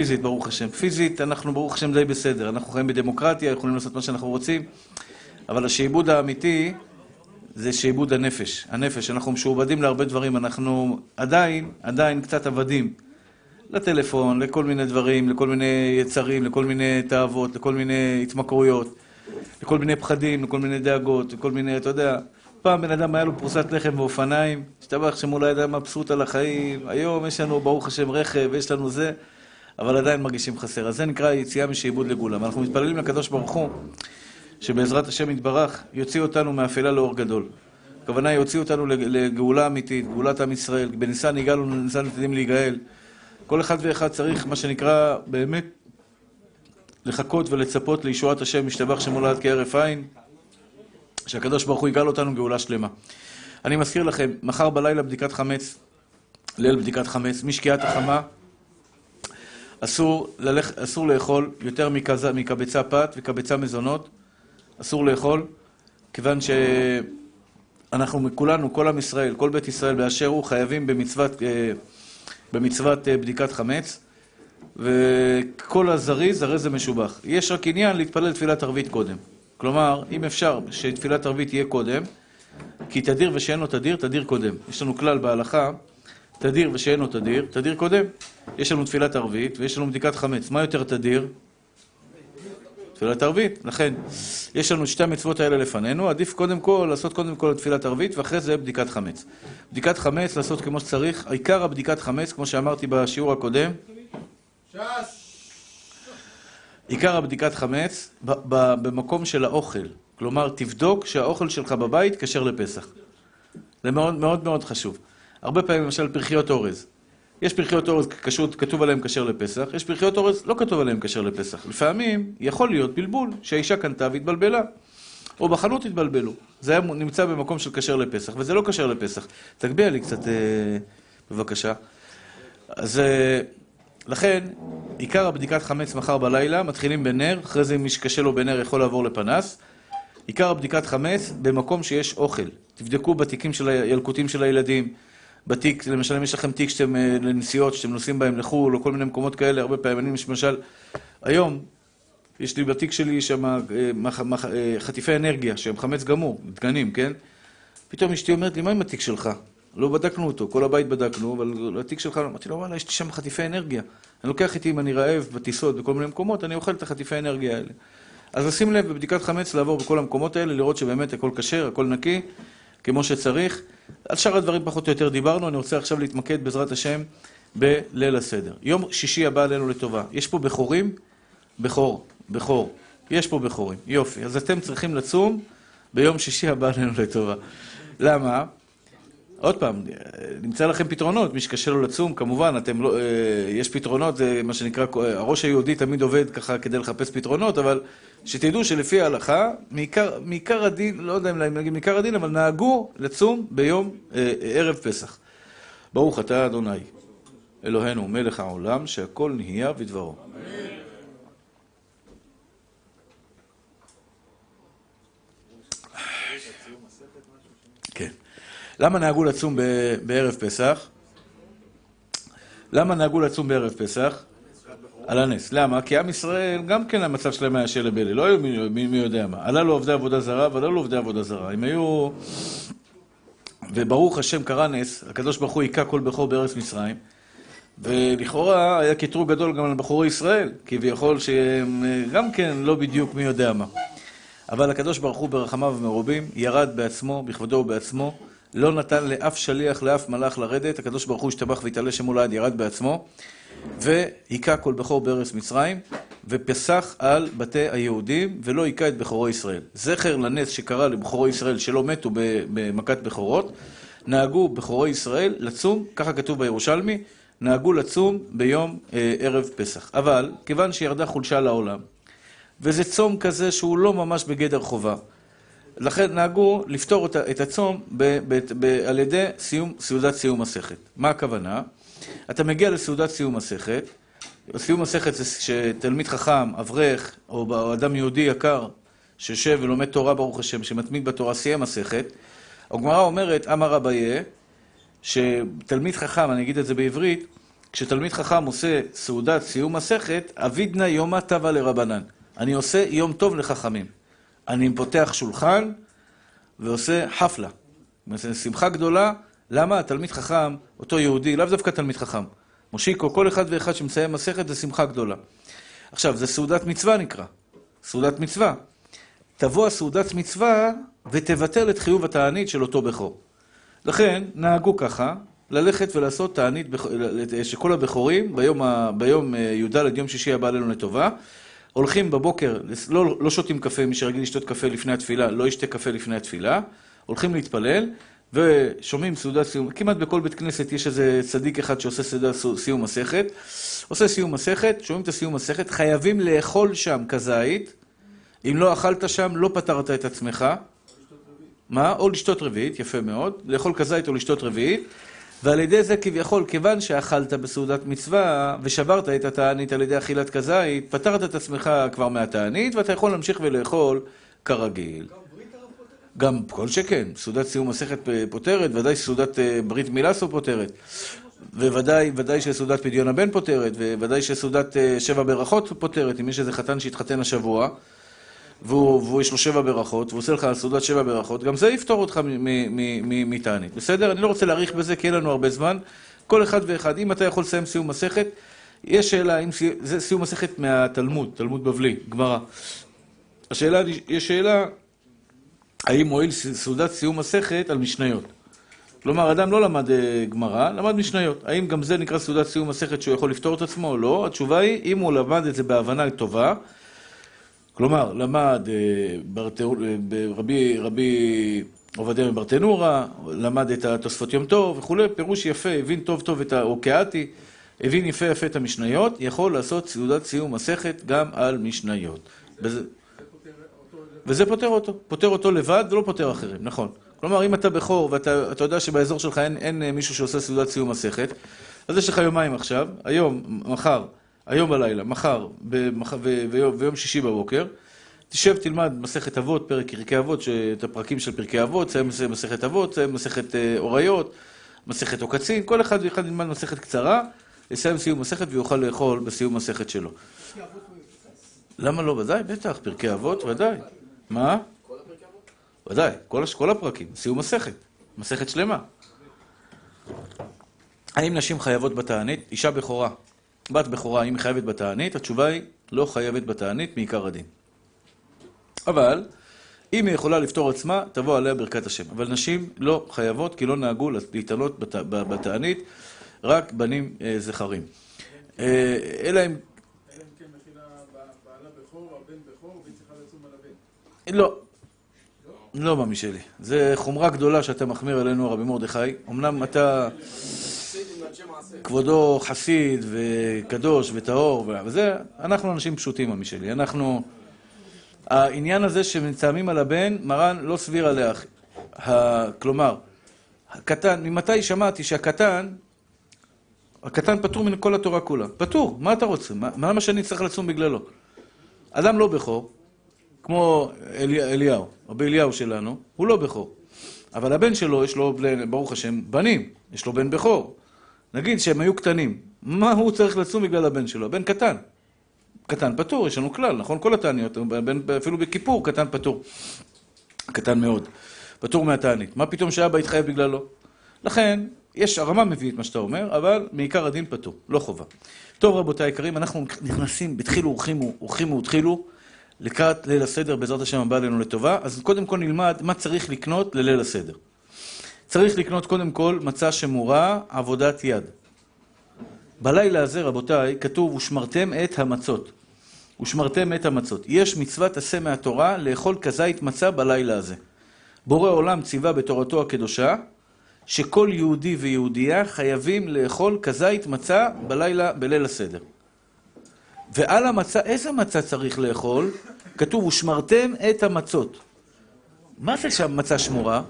פיזית, ברוך השם. פיזית, אנחנו ברוך השם די בסדר. אנחנו חיים בדמוקרטיה, יכולים לעשות מה שאנחנו רוצים, אבל השעבוד האמיתי זה שעבוד הנפש. הנפש, אנחנו משועבדים להרבה דברים, אנחנו עדיין, עדיין קצת עבדים. לטלפון, לכל מיני דברים, לכל מיני יצרים, לכל מיני תאוות, לכל מיני התמכרויות, לכל מיני פחדים, לכל מיני דאגות, לכל מיני, אתה יודע, פעם בן אדם היה לו פרוסת לחם ואופניים, השתבח שמול היה מבסוט על החיים, היום יש לנו ברוך השם רכב, יש לנו זה, אבל עדיין מרגישים חסר. אז זה נקרא יציאה משעבוד לגאולה. ואנחנו מתפללים לקדוש ברוך הוא, שבעזרת השם יתברך, יוציא אותנו מאפלה לאור גדול. הכוונה יוציא אותנו לגאולה אמיתית, גאולת עם ישראל, בניסן הגענו, בניסן עתידים להיגאל. כל אחד ואחד צריך, מה שנקרא, באמת לחכות ולצפות לישועת השם, משתבח שמולד כהרף עין, שהקדוש ברוך הוא יגאל אותנו גאולה שלמה. אני מזכיר לכם, מחר בלילה בדיקת חמץ, ליל בדיקת חמץ, משקיעת החמה, אסור, ללכ... אסור לאכול יותר מכז... מקבצה פת וקבצה מזונות, אסור לאכול, כיוון שאנחנו כולנו, כל עם ישראל, כל בית ישראל באשר הוא, חייבים במצוות... אה, במצוות אה, בדיקת חמץ, וכל הזריז, הרי זה משובח. יש רק עניין להתפלל תפילת ערבית קודם. כלומר, אם אפשר שתפילת ערבית תהיה קודם, כי תדיר ושאין לו תדיר, תדיר קודם. יש לנו כלל בהלכה, תדיר ושאין לו תדיר, תדיר קודם. יש לנו תפילת ערבית ויש לנו בדיקת חמץ. מה יותר תדיר? תפילת ערבית. לכן, יש לנו שתי המצוות האלה לפנינו, עדיף קודם כל לעשות קודם כל תפילת ערבית ואחרי זה בדיקת חמץ. בדיקת חמץ, לעשות כמו שצריך. עיקר הבדיקת חמץ, כמו שאמרתי בשיעור הקודם, עיקר הבדיקת חמץ במקום של האוכל. כלומר, תבדוק שהאוכל שלך בבית כשר לפסח. זה מאוד מאוד מאוד חשוב. הרבה פעמים, למשל, פרחיות אורז. יש פרחיות אורז כתוב עליהן כשר לפסח, יש פרחיות אורז לא כתוב עליהן כשר לפסח. לפעמים יכול להיות בלבול, שהאישה קנתה והתבלבלה. או בחנות התבלבלו. זה היה נמצא במקום של כשר לפסח, וזה לא כשר לפסח. תגביה לי קצת, אה, בבקשה. אז אה, לכן, עיקר הבדיקת חמץ מחר בלילה, מתחילים בנר, אחרי זה מי שקשה לו בנר יכול לעבור לפנס. עיקר הבדיקת חמץ במקום שיש אוכל. תבדקו בתיקים של הילקוטים של הילדים. בתיק, למשל אם יש לכם תיק שאתם אה, לנסיעות, שאתם נוסעים בהם לחו"ל, או כל מיני מקומות כאלה, הרבה פעמים, אני למשל, היום, יש לי בתיק שלי שם אה, אה, חטיפי אנרגיה, שהם חמץ גמור, דגנים, כן? פתאום אשתי אומרת לי, מה עם התיק שלך? לא בדקנו אותו, כל הבית בדקנו, אבל התיק שלך, אמרתי לו, וואלה, יש לי שם חטיפי אנרגיה. אני לוקח איתי, אם אני רעב בטיסות בכל מיני מקומות, אני אוכל את החטיפי האנרגיה האלה. אז לשים לב בבדיקת חמץ, לעבור בכל המקומות האלה, לראות שבאמת הכל כשר, הכל נקי, כמו שצריך. על שאר הדברים פחות או יותר דיברנו, אני רוצה עכשיו להתמקד בעזרת השם בליל הסדר. יום שישי הבא עלינו לטובה. יש פה בכורים? בכור, בכור. יש פה בכורים, יופי. אז אתם צריכים לצום ביום שישי הבא עלינו לטובה. למה? עוד פעם, נמצא לכם פתרונות, מי שקשה לו לצום, כמובן, אתם לא, אה, יש פתרונות, זה מה שנקרא, הראש היהודי תמיד עובד ככה כדי לחפש פתרונות, אבל שתדעו שלפי ההלכה, מעיקר, מעיקר הדין, לא יודע אם להגיד מעיקר הדין, אבל נהגו לצום ביום אה, ערב פסח. ברוך אתה אדוני, אלוהינו מלך העולם, שהכל נהיה בדברו. כן. למה נהגו לצום בערב פסח? למה נהגו לצום בערב פסח? על הנס. למה? כי עם ישראל, גם כן המצב שלהם היה של לבלה, לא היו מי, מי, מי יודע מה. עלה לו עובדי עבודה זרה ועלה לו עובדי עבודה זרה. הם היו... וברוך השם קרה נס, הקדוש ברוך הוא היכה כל בכור בארץ מצרים, ולכאורה היה קטרוג גדול גם על בחורי ישראל, כביכול שהם גם כן לא בדיוק מי יודע מה. אבל הקדוש ברוך הוא ברחמיו מרובים, ירד בעצמו, בכבודו ובעצמו, לא נתן לאף שליח, לאף מלאך לרדת, הקדוש ברוך הוא השתבח והתעלה שמול העד, ירד בעצמו. והיכה כל בכור בארץ מצרים, ופסח על בתי היהודים, ולא היכה את בכורו ישראל. זכר לנס שקרה לבכורו ישראל שלא מתו במכת בכורות, נהגו בכורו ישראל לצום, ככה כתוב בירושלמי, נהגו לצום ביום אה, ערב פסח. אבל, כיוון שירדה חולשה לעולם, וזה צום כזה שהוא לא ממש בגדר חובה, לכן נהגו לפתור את הצום ב, ב, ב, על ידי סיום, סעודת סיום מסכת. מה הכוונה? אתה מגיע לסעודת סיום מסכת, סיום מסכת זה שתלמיד חכם, אברך, או אדם יהודי יקר, שיושב ולומד תורה ברוך השם, שמתמיד בתורה, סיים מסכת, הגמרא אומרת, אמר אביה, שתלמיד חכם, אני אגיד את זה בעברית, כשתלמיד חכם עושה סעודת סיום מסכת, אבידנא יומא טבא לרבנן. אני עושה יום טוב לחכמים. אני פותח שולחן ועושה חפלה. שמחה גדולה, למה? התלמיד חכם, אותו יהודי, לאו דווקא תלמיד חכם. מושיקו, כל אחד ואחד שמסיים מסכת זה שמחה גדולה. עכשיו, זה סעודת מצווה נקרא. סעודת מצווה. תבוא הסעודת מצווה ותבטל את חיוב התענית של אותו בכור. לכן, נהגו ככה, ללכת ולעשות תענית שכל הבכורים ביום. ביום אה, י"ד, יום שישי הבא עלינו לטובה, הולכים בבוקר, לא, לא שותים קפה, מי שרגיל לשתות קפה לפני התפילה, לא ישתה קפה לפני התפילה, הולכים להתפלל, ושומעים סעודת סיום, כמעט בכל בית כנסת יש איזה צדיק אחד שעושה סעודת סיום מסכת, עושה סיום מסכת, שומעים את הסיום מסכת, חייבים לאכול שם כזית, אם לא אכלת שם, לא פתרת את עצמך. מה? או לשתות רביעית, יפה מאוד, לאכול כזית או לשתות רביעית, ועל ידי זה כביכול, כיוון שאכלת בסעודת מצווה ושברת את התענית על ידי אכילת כזית, פתרת את עצמך כבר מהתענית ואתה יכול להמשיך ולאכול כרגיל. גם כל שכן, סעודת סיום מסכת פותרת, ודאי סעודת אה, ברית מילה סו פותרת. וודאי, ודאי שסעודת פדיון הבן פותרת, וודאי שסעודת אה, שבע ברכות פותרת, אם יש איזה חתן שהתחתן השבוע, והוא, יש לו שבע ברכות, והוא עושה לך סעודת שבע ברכות, גם זה יפתור אותך מתענית, בסדר? אני לא רוצה להאריך בזה, כי אין לנו הרבה זמן. כל אחד ואחד, אם אתה יכול לסיים סיום מסכת, יש שאלה, אם זה סיום מסכת מהתלמוד, תלמוד בבלי, גמרא. השאלה, יש שאלה, האם מועיל סעודת סיום מסכת על משניות? כלומר, אדם לא למד אה, גמרא, למד משניות. האם גם זה נקרא סעודת סיום מסכת שהוא יכול לפתור את עצמו או לא? התשובה היא, אם הוא למד את זה בהבנה טובה, כלומר, למד אה, אה, רבי, עובדיה מברטנורה, למד את התוספות יום טוב וכולי, פירוש יפה, הבין טוב טוב את האוקיאתי, הבין יפה יפה את המשניות, יכול לעשות סעודת סיום מסכת גם על משניות. וזה פותר אותו, פותר אותו לבד ולא פותר אחרים, נכון. כלומר, אם אתה בכור ואתה יודע שבאזור שלך אין, אין אה, מישהו שעושה סעודת סיום מסכת, אז יש לך יומיים עכשיו, היום, מחר, היום בלילה, מחר במח... ו... ויום... ויום שישי בבוקר, תשב, תלמד מסכת אבות, פרק פרקי אבות, את הפרקים של פרקי אבות, תסיים מסכת אבות, תסיים מסכת אה, אוריות, מסכת עוקצין, כל אחד ואחד ילמד מסכת קצרה, יסיים סיום מסכת ויוכל לאכול בסיום מסכת שלו. למה לא? ודאי, בטח, פרקי אבות, ודאי. מה? ודאי, כל הפרקים, סיום מסכת, מסכת שלמה. האם נשים חייבות בתענית? אישה בכורה, בת בכורה, האם היא חייבת בתענית? התשובה היא, לא חייבת בתענית מעיקר הדין. אבל, אם היא יכולה לפתור עצמה, תבוא עליה ברכת השם. אבל נשים לא חייבות, כי לא נהגו להתענות בת, בתענית, רק בנים אה, זכרים. אה, אלא אם... כן לא. לא, ממי שלי. זה חומרה גדולה שאתה מחמיר עלינו, רבי מרדכי. אמנם אתה... כבודו חסיד וקדוש וטהור וזה, אנחנו אנשים פשוטים, ממי שלי. אנחנו... העניין הזה שמטעמים על הבן, מרן לא סביר עליה. כלומר, הקטן, ממתי שמעתי שהקטן, הקטן פטור מן כל התורה כולה. פטור, מה אתה רוצה? מה, מה שאני צריך לצום בגללו? אדם לא בכור, כמו אלי, אליהו, רבי אליהו שלנו, הוא לא בכור. אבל הבן שלו, יש לו, ברוך השם, בנים, יש לו בן בכור. נגיד שהם היו קטנים, מה הוא צריך לצום בגלל הבן שלו? הבן קטן. קטן פטור, יש לנו כלל, נכון? כל התעניות, אפילו בכיפור קטן פטור. קטן מאוד. פטור מהתענית. מה פתאום שאבא יתחייב בגללו? לכן, יש, הרמה מביא את מה שאתה אומר, אבל מעיקר הדין פטור, לא חובה. טוב, רבותיי היקרים, אנחנו נכנסים, בתחילו ורחימו, ורחימו ותחילו, לקראת ליל הסדר, בעזרת השם הבא עלינו לטובה, אז קודם כל נלמד מה צריך לקנות לליל הסדר. צריך לקנות קודם כל מצה שמורה, עבודת יד. בלילה הזה, רבותיי, כתוב, ושמרתם את המצות. ושמרתם את המצות. יש מצוות עשה מהתורה לאכול כזית מצה בלילה הזה. בורא עולם ציווה בתורתו הקדושה, שכל יהודי ויהודייה חייבים לאכול כזית מצה בלילה, בליל הסדר. ועל המצה, איזה מצה צריך לאכול? כתוב, ושמרתם את המצות. מה זה שם מצה שמורה?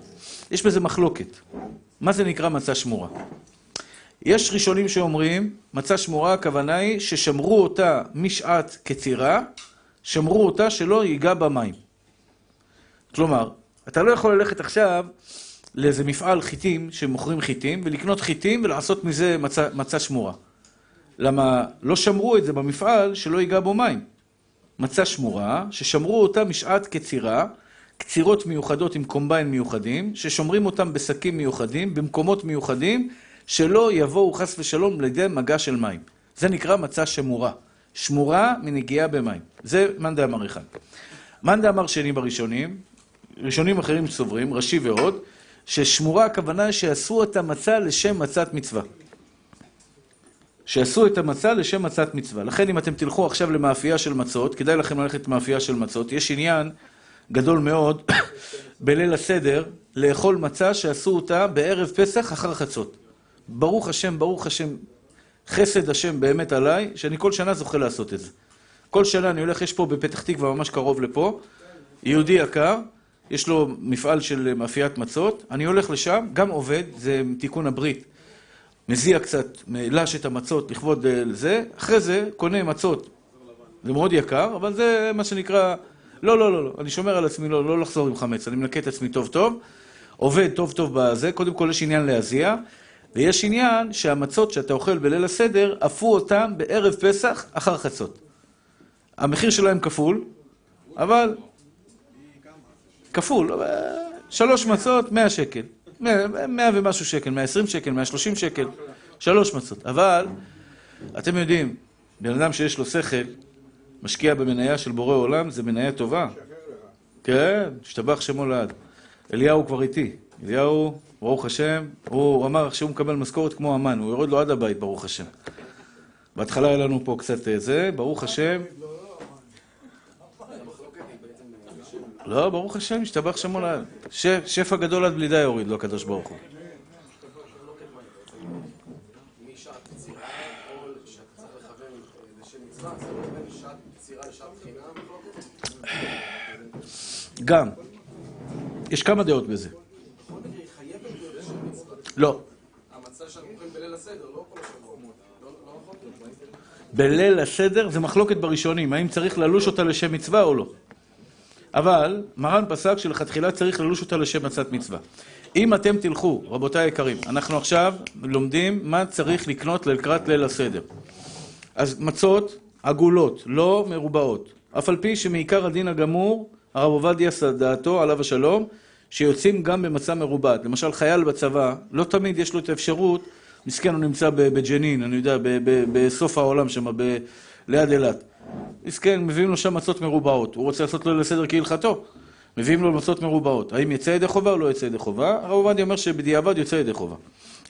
יש בזה מחלוקת. מה זה נקרא מצה שמורה? יש ראשונים שאומרים, מצה שמורה, הכוונה היא ששמרו אותה משעת קצירה, שמרו אותה שלא ייגע במים. כלומר, אתה לא יכול ללכת עכשיו לאיזה מפעל חיטים שמוכרים חיטים, ולקנות חיטים ולעשות מזה מצה, מצה שמורה. למה לא שמרו את זה במפעל שלא ייגע בו מים. מצה שמורה, ששמרו אותה משעת קצירה, קצירות מיוחדות עם קומביין מיוחדים, ששומרים אותם בשקים מיוחדים, במקומות מיוחדים, שלא יבואו חס ושלום לידי מגע של מים. זה נקרא מצה שמורה. שמורה מנגיעה במים. זה מאן דאמר אחד. מאן דאמר שני בראשונים, ראשונים אחרים סוברים, ראשי ועוד, ששמורה הכוונה שעשו את המצה לשם מצת מצווה. שעשו את המצה לשם מצת מצווה. לכן אם אתם תלכו עכשיו למאפייה של מצות, כדאי לכם ללכת למאפייה של מצות. יש עניין גדול מאוד בליל הסדר לאכול מצה שעשו אותה בערב פסח אחר חצות. ברוך השם, ברוך השם, חסד השם באמת עליי, שאני כל שנה זוכה לעשות את זה. כל שנה אני הולך, יש פה בפתח תקווה ממש קרוב לפה, יהודי יקר, יש לו מפעל של מאפיית מצות, אני הולך לשם, גם עובד, זה תיקון הברית. מזיע קצת, מלש את המצות לכבוד זה, אחרי זה קונה מצות. זה מאוד יקר, אבל זה מה שנקרא... לא, לא, לא, לא, אני שומר על עצמי לא, לא לחזור עם חמץ, אני מנקה את עצמי טוב טוב, עובד טוב טוב בזה, קודם כל יש עניין להזיע, ויש עניין שהמצות שאתה אוכל בליל הסדר, עפו אותם בערב פסח אחר חצות. המחיר שלהם כפול, אבל... כפול, שלוש מצות, מאה שקל. מאה ומשהו שקל, מאה עשרים שקל, מאה שלושים שקל, שלוש מצות. אבל, אתם יודעים, בן אדם שיש לו שכל, משקיע במניה של בורא עולם, זה מניה טובה. כן, השתבח שמו לעד. אליהו כבר איתי. אליהו, ברוך השם, הוא אמר שהוא מקבל משכורת כמו אמן, הוא יורד לו עד הבית, ברוך השם. בהתחלה היה לנו פה קצת אה, זה, ברוך השם. לא, ברוך השם, השתבח שמו לעד. שפע גדול עד בלי די הוריד לו הקדוש ברוך הוא. גם. יש כמה דעות בזה. לא. בליל הסדר זה מחלוקת בראשונים, האם צריך ללוש אותה לשם מצווה או לא. אבל מרן פסק שלכתחילה צריך ללוש אותה לשם מצת מצווה. אם אתם תלכו, רבותיי היקרים, אנחנו עכשיו לומדים מה צריך לקנות לקראת ליל הסדר. אז מצות עגולות, לא מרובעות. אף על פי שמעיקר הדין הגמור, הרב עובדיה דעתו, עליו השלום, שיוצאים גם במצע מרובעת. למשל, חייל בצבא, לא תמיד יש לו את האפשרות, מסכן הוא נמצא בג'נין, אני יודע, בסוף העולם שם, ליד אילת. מסכן, מביאים לו שם מצות מרובעות. הוא רוצה לעשות לו לסדר כהלכתו. מביאים לו מצות מרובעות. האם יצא ידי חובה או לא יצא ידי חובה? הרב עובדיה אומר שבדיעבד יוצא ידי חובה.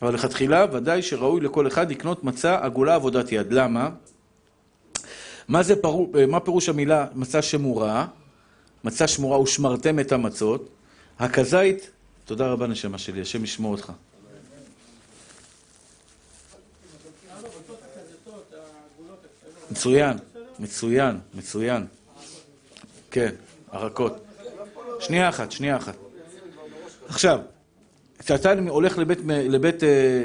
אבל לכתחילה, ודאי שראוי לכל אחד לקנות מצה עגולה עבודת יד. למה? מה, זה פרו, מה פירוש המילה מצה שמורה? מצה שמורה ושמרתם את המצות. הכזית, תודה רבה נשמה שלי, השם ישמור אותך. מצוין, מצוין, מצוין. כן, הרכות. שנייה אחת, שנייה אחת. עכשיו, כשאתה הולך לבית, לבית,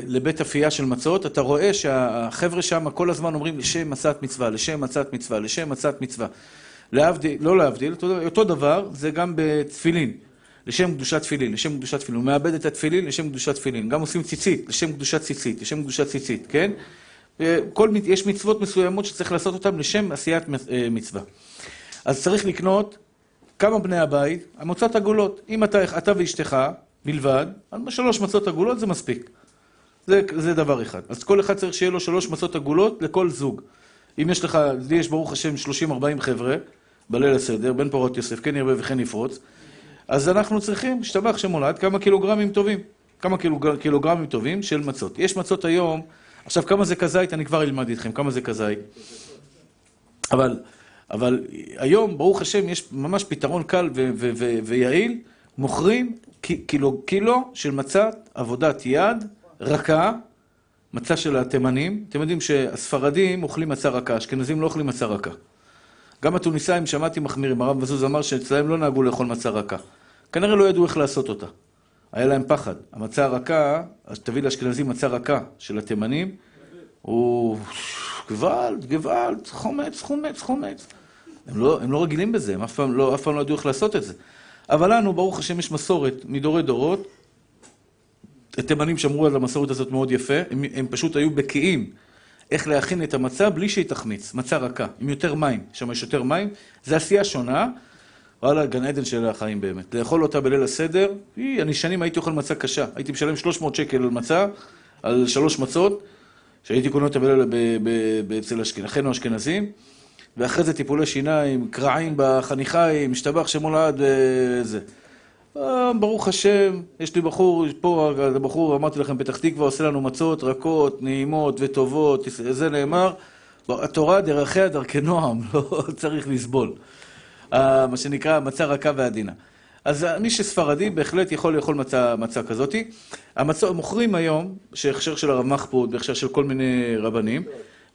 לבית אפייה של מצות, אתה רואה שהחבר'ה שם כל הזמן אומרים לשם מצת מצווה, לשם מצת מצווה, לשם מצת מצווה. להבדיל, לא להבדיל, אותו, אותו דבר זה גם בתפילין. לשם קדושת תפילין, לשם קדושת תפילין. הוא מאבד את התפילין לשם קדושת תפילין. גם עושים ציצית, לשם קדושת ציצית, לשם קדושת ציצית, כן? כל, יש מצוות מסוימות שצריך לעשות אותן לשם עשיית אה, מצווה. אז צריך לקנות כמה בני הבית, המצות עגולות. אם אתה, אתה ואשתך בלבד, שלוש מצות עגולות זה מספיק. זה, זה דבר אחד. אז כל אחד צריך שיהיה לו שלוש מצות עגולות לכל זוג. אם יש לך, לי יש ברוך השם 30-40 חבר'ה בליל הסדר, בן פורות יוסף, כן ירבה וכן יפרוץ, אז אנחנו צריכים, השתבח שמולד, כמה קילוגרמים טובים. כמה קילוג, קילוגרמים טובים של מצות. יש מצות היום, עכשיו כמה זה כזית, אני כבר אלמד איתכם כמה זה כזית. אבל, אבל היום, ברוך השם, יש ממש פתרון קל ויעיל, מוכרים קילו, קילו של מצת עבודת יד, רכה, מצה של התימנים. אתם יודעים שהספרדים אוכלים מצה רכה, אשכנזים לא אוכלים מצה רכה. גם התוניסאים, שמעתי מחמירים, הרב מזוז אמר שאצלם לא נהגו לאכול מצה רכה. כנראה לא ידעו איך לעשות אותה. היה להם פחד. המצה הרכה, תביא לאשכנזים מצה רכה של התימנים, הוא גוואלד, גוואלד, חומץ, חומץ, חומץ. הם לא, הם לא רגילים בזה, הם אף פעם, לא, אף פעם לא ידעו איך לעשות את זה. אבל לנו, ברוך השם, יש מסורת מדורי דורות. התימנים שמרו על המסורת הזאת מאוד יפה, הם, הם פשוט היו בקיאים איך להכין את המצה בלי שהיא תחמיץ, מצה רכה, עם יותר מים, שם יש יותר מים, זה עשייה שונה, וואלה, גן עדן של החיים באמת. לאכול אותה בליל הסדר, היא, אני שנים הייתי אוכל מצה קשה, הייתי משלם 300 שקל על מצה, על שלוש מצות, שהייתי קונה אותה בליל אצל אחינו האשכנזים, ואחרי זה טיפולי שיניים, קרעים בחניכיים, משתבח שמולד וזה. אה, ברוך השם, יש לי בחור, פה הבחור, אמרתי לכם, פתח תקווה עושה לנו מצות רכות, נעימות וטובות, זה נאמר, התורה דרכיה דרכי נועם, לא צריך לסבול. מה שנקרא מצה רכה ועדינה. אז מי שספרדי בהחלט יכול לאכול מצה, מצה כזאתי. המצה, מוכרים היום, שהכשר של הרב מחפוד, בהכשר של כל מיני רבנים,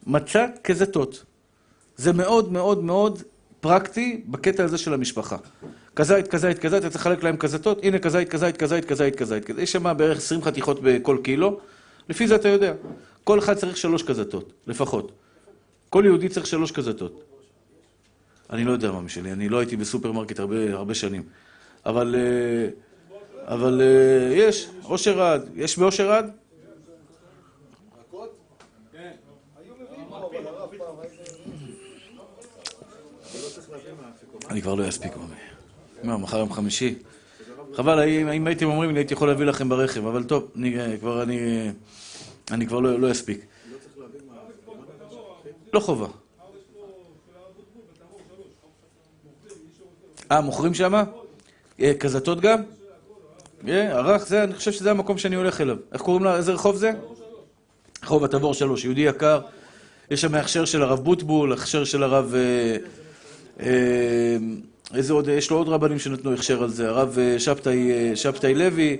מצה כזתות. זה מאוד מאוד מאוד פרקטי בקטע הזה של המשפחה. כזית, כזית, כזית, אתה צריך לחלק להם כזתות, הנה כזית, כזית, כזית, כזית, כזית. יש שם בערך 20 חתיכות בכל קילו, לפי זה אתה יודע. כל אחד צריך שלוש כזתות, לפחות. כל יהודי צריך שלוש כזתות. אני לא יודע מה משלי, אני לא הייתי בסופרמרקט הרבה, הרבה שנים. אבל, אה, אבל אה, יש, אושר עד. יש באושר עד? אני כבר לא אספיק, מה, מחר יום חמישי? חבל, אם הייתם אומרים לי, הייתי יכול להביא לכם ברכב, אבל טוב, אני אה, כבר, אני, אני כבר לא, לא אספיק. לא חובה. אה, מוכרים שמה? כזתות גם? ערך, זה, אני חושב שזה המקום שאני הולך אליו. איך קוראים לה? איזה רחוב זה? רחוב התבור שלוש, יהודי יקר. יש שם הכשר של הרב בוטבול, הכשר של הרב... אה, אה, איזה עוד, יש לו עוד רבנים שנתנו הכשר על זה, הרב אה, שבתאי, שבתאי לוי,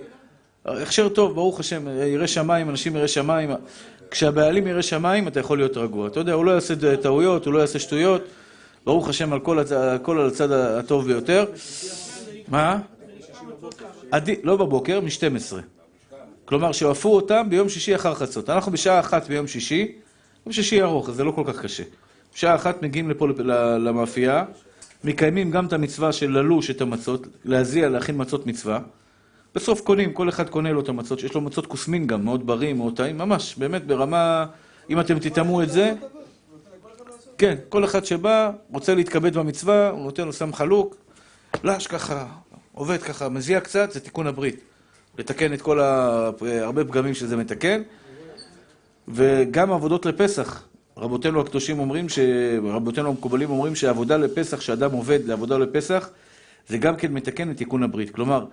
הכשר טוב, ברוך השם, ירא שמיים, אנשים ירא שמיים. כשהבעלים ירא שמיים, אתה יכול להיות רגוע. אתה יודע, הוא לא יעשה טעויות, הוא לא יעשה שטויות. ברוך השם, על כל, הכל על הצד הטוב ביותר. מה? עדי, לא בבוקר, מ-12. כלומר, שאפו אותם ביום שישי אחר חצות. אנחנו בשעה אחת ביום שישי, יום שישי ארוך, זה לא כל כך קשה. בשעה אחת מגיעים לפה למאפייה, מקיימים גם את המצווה של ללוש את המצות, להזיע, להכין מצות מצווה. בסוף קונים, כל אחד קונה לו את המצות, שיש לו מצות כוסמין גם, מאוד בריא, מאוד טעים, ממש, באמת ברמה, אם אתם תטעמו את זה, כן, כל אחד שבא, רוצה להתכבד במצווה, הוא נותן לו סם חלוק, לש ככה, עובד ככה, מזיע קצת, זה תיקון הברית. לתקן את כל ה... הרבה פגמים שזה מתקן. וגם עבודות לפסח. רבותינו הקדושים אומרים, ש... רבותינו המקובלים אומרים שעבודה לפסח, שאדם עובד לעבודה לפסח, זה גם כן מתקן את תיקון הברית. כלומר,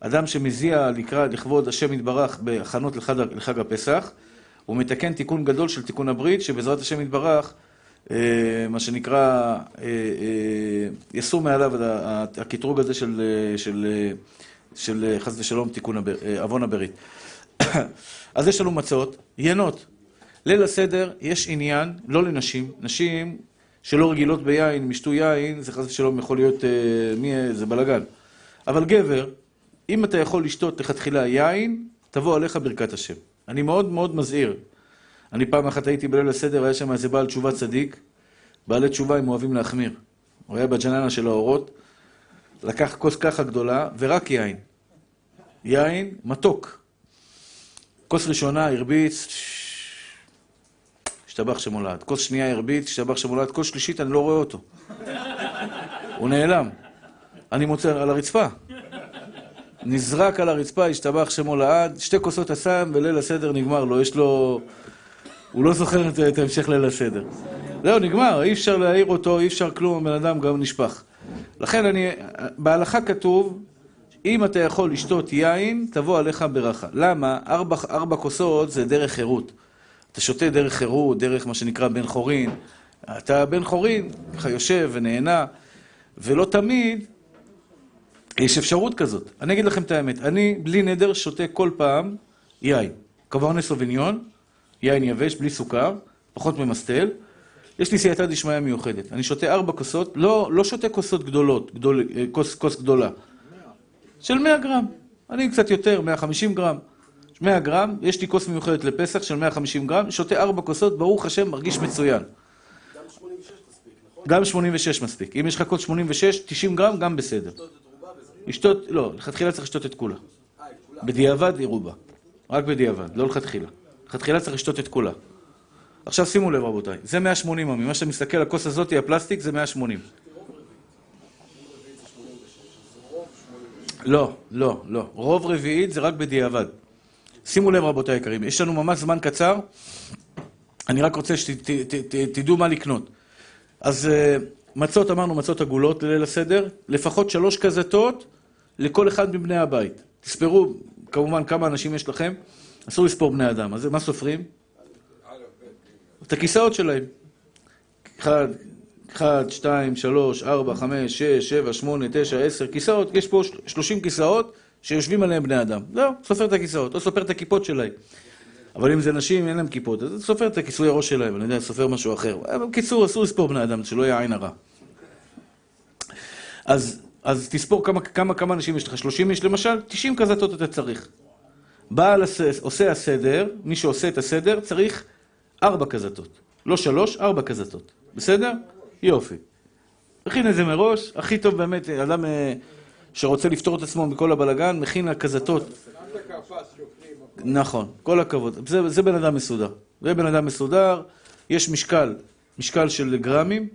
אדם שמזיע לקראת, לכבוד השם יתברך בהכנות לחג, לחג הפסח, הוא מתקן תיקון גדול של תיקון הברית, שבעזרת השם יתברך, אה, מה שנקרא, אה, אה, יסור מעליו הקטרוג הזה של, של, של חס ושלום תיקון עוון הברית. אז יש לנו מצות, ינות. ליל הסדר יש עניין, לא לנשים, נשים שלא רגילות ביין, משתו יין, זה חס ושלום יכול להיות, מי, זה בלאגן. אבל גבר, אם אתה יכול לשתות לכתחילה יין, תבוא עליך ברכת השם. אני מאוד מאוד מזהיר. אני פעם אחת הייתי בליל הסדר, היה שם איזה בעל תשובה צדיק. בעלי תשובה הם אוהבים להחמיר. הוא היה בג'ננה של האורות, לקח כוס ככה גדולה, ורק יין. יין מתוק. כוס ראשונה הרביץ, השתבח שמולד. כוס שנייה הרביץ, השתבח שמולד. כוס שלישית אני לא רואה אותו. הוא נעלם. אני מוצא על הרצפה. נזרק על הרצפה, השתבח שמו לעד, שתי כוסות הסם, וליל הסדר נגמר לו, יש לו... הוא לא זוכר את ההמשך ליל הסדר. זהו, נגמר, אי אפשר להעיר אותו, אי אפשר כלום, הבן אדם גם נשפך. לכן אני, בהלכה כתוב, אם אתה יכול לשתות יין, תבוא עליך ברכה. למה? ארבע, ארבע כוסות זה דרך חירות. אתה שותה דרך חירות, דרך מה שנקרא בן חורין. אתה בן חורין, ככה יושב ונהנה, ולא תמיד יש אפשרות כזאת. אני אגיד לכם את האמת, אני בלי נדר שותה כל פעם יין. קברני סוביניון, יין יבש, בלי סוכר, פחות ממסטל. יש לי סייעתא דשמיא מיוחדת. אני שותה ארבע כוסות, לא, לא שותה כוסות גדולות, גדול, אה, כוס, כוס גדולה. של 100 גרם. אני קצת יותר, 150 גרם. 100 גרם, יש לי כוס מיוחדת לפסח של 150 גרם, שותה ארבע כוסות, ברוך השם, מרגיש מצוין. גם 86 מספיק, נכון? גם 86 מספיק. אם יש לך כוס 86, 90 גרם, גם בסדר. לשתות, לא, לכתחילה צריך לשתות את כולה. אה, בדיעבד היא רובה. רק בדיעבד, לא לכתחילה. לכתחילה צריך לשתות את כולה. עכשיו שימו לב רבותיי, זה 180 עמי, מה שאתה מסתכל, הכוס הזאת, הפלסטיק, זה 180. לא, לא, לא. רוב רביעית זה רק בדיעבד. שימו לב רבותיי היקרים, יש לנו ממש זמן קצר, אני רק רוצה שתדעו מה לקנות. אז אה, מצות, אמרנו מצות עגולות לליל הסדר, לפחות שלוש כזתות לכל אחד מבני הבית. תספרו כמובן כמה אנשים יש לכם, אסור לספור בני אדם, אז מה סופרים? את הכיסאות שלהם. אחד, אחד, שתיים, שלוש, ארבע, חמש, שש, שבע, שמונה, תשע, עשר כיסאות, יש פה שלושים כיסאות שיושבים עליהם בני אדם. זהו, סופר את הכיסאות, או סופר את הכיפות שלהם. אבל אם זה נשים, אין להם כיפות, אז סופר את הכיסוי הראש שלהם, אני יודע, סופר משהו אחר. בקיצור, אסור לספור בני אדם, שלא יהיה עין הרע. אז, אז תספור כמה, כמה, כמה אנשים יש לך, 30 איש למשל, 90 כזתות אתה צריך. בעל עושה הסדר, מי שעושה את הסדר, צריך ארבע כזתות. לא שלוש, ארבע כזתות. בסדר? יופי. מכין את זה מראש, הכי טוב באמת, אדם אה, שרוצה לפתור את עצמו מכל הבלגן, מכין הכזתות. נכון, כל הכבוד. זה, זה בן אדם מסודר. זה בן אדם מסודר, יש משקל, משקל של גרמים.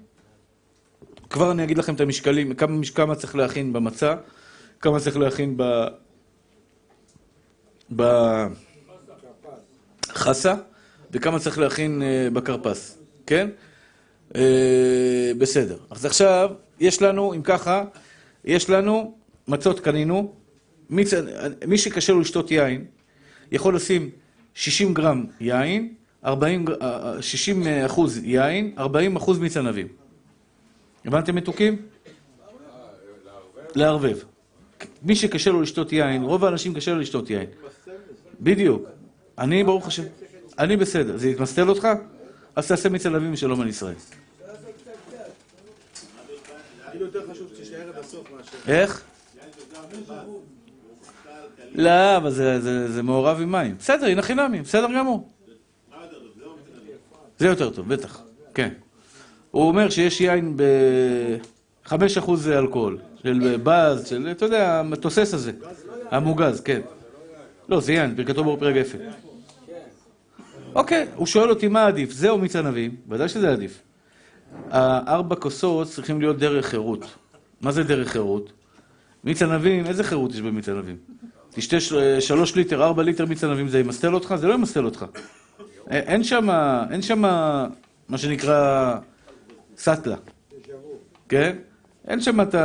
כבר אני אגיד לכם את המשקלים, כמה, כמה צריך להכין במצה, כמה צריך להכין ב... בחסה, וכמה צריך להכין uh, בכרפס, כן? Uh, בסדר. אז עכשיו, יש לנו, אם ככה, יש לנו מצות קנינו, מי, מי שקשה לו לשתות יין, יכול לשים 60 גרם יין, 40, 60 אה, אחוז יין, 40 אחוז מיץ ענבים. הבנתם מתוקים? לערבב. מי שקשה לו לשתות יין, רוב האנשים קשה לו לשתות יין. בדיוק. אני, ברוך השם, אני בסדר. זה יתמסטל אותך? אז תעשה מיץ ענבים ושלום על ישראל. איך? לא, אבל זה, מעורב עם מים. בסדר, הנה חינמי, בסדר גמור. זה יותר טוב, בטח, כן. הוא אומר שיש יין ב-5% אלכוהול, של בז, של, אתה יודע, התוסס הזה, המוגז, כן. לא, זה יין, ברכתו ברור פרק אפל. אוקיי, הוא שואל אותי מה עדיף, זה או מיץ ענבים? ודאי שזה עדיף. הארבע כוסות צריכים להיות דרך חירות. מה זה דרך חירות? מיץ ענבים, איזה חירות יש במיץ ענבים? תשתה שלוש ליטר, ארבע ליטר מיץ ענבים, זה ימסטל אותך? זה לא ימסטל אותך. אין שם, אין שם מה שנקרא סאטלה, כן? אין שם את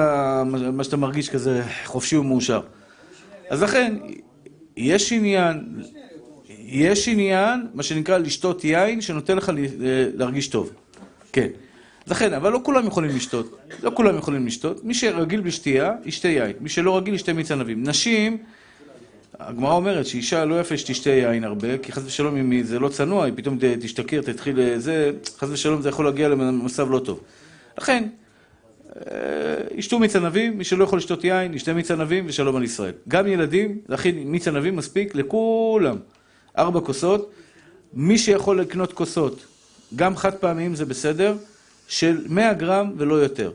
מה שאתה מרגיש כזה חופשי ומאושר. אז לכן, יש עניין, יש עניין, מה שנקרא לשתות יין, שנותן לך להרגיש טוב. כן. לכן, אבל לא כולם יכולים לשתות. לא כולם יכולים לשתות. מי שרגיל בשתייה, ישתה יין. מי שלא רגיל, ישתה מיץ ענבים. נשים, הגמרא אומרת שאישה לא יפה שתשתה יין הרבה, כי חס ושלום אם זה לא צנוע, היא פתאום תשתכר, תתחיל זה, חס ושלום זה יכול להגיע למצב לא טוב. לכן, אה, ישתו מיץ ענבים, מי שלא יכול לשתות יין, ישתה מיץ ענבים ושלום על ישראל. גם ילדים, להכין מיץ ענבים מספיק לכולם. ארבע כוסות. מי שיכול לקנות כוסות, גם חד פעמיים זה בסדר, של 100 גרם ולא יותר.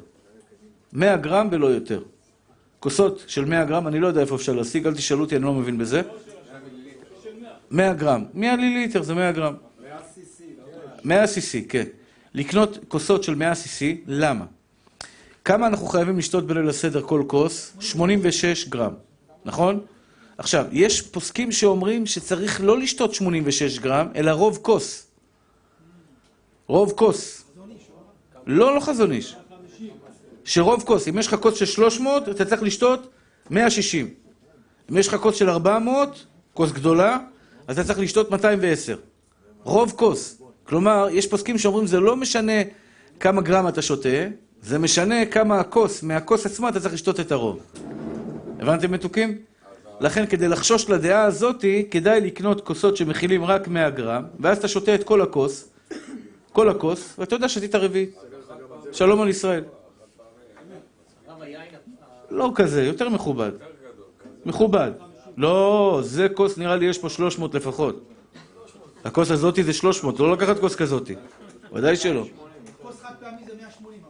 100 גרם ולא יותר. כוסות של 100 גרם, אני לא יודע איפה אפשר להשיג, אל תשאלו אותי, אני לא מבין בזה. 100 גרם. 100 ליליטר זה 100 גרם. 100 cc, כן. לקנות כוסות של 100 cc, למה? כמה אנחנו חייבים לשתות בליל הסדר כל כוס? 86 גרם, נכון? עכשיו, יש פוסקים שאומרים שצריך לא לשתות 86 גרם, אלא רוב כוס. רוב כוס. לא, לא חזון איש. שרוב כוס, אם יש לך כוס של 300, אתה צריך לשתות 160. אם יש לך כוס של 400, כוס גדולה, אז אתה צריך לשתות 210. רוב כוס. כלומר, יש פוסקים שאומרים, זה לא משנה כמה גרם אתה שותה, זה משנה כמה הכוס, מהכוס עצמה אתה צריך לשתות את הרוב. הבנתם מתוקים? לכן כדי לחשוש לדעה הזאתי, כדאי לקנות כוסות שמכילים רק 100 גרם, ואז אתה שותה את כל הכוס, כל הכוס, ואתה יודע שתית רביעית. שלום על ישראל. לא כזה, יותר מכובד. מכובד. לא, זה כוס, נראה לי יש פה 300 לפחות. הכוס הזאתי זה 300, לא לקחת כוס כזאתי. ודאי שלא. כוס חד פעמי זה 180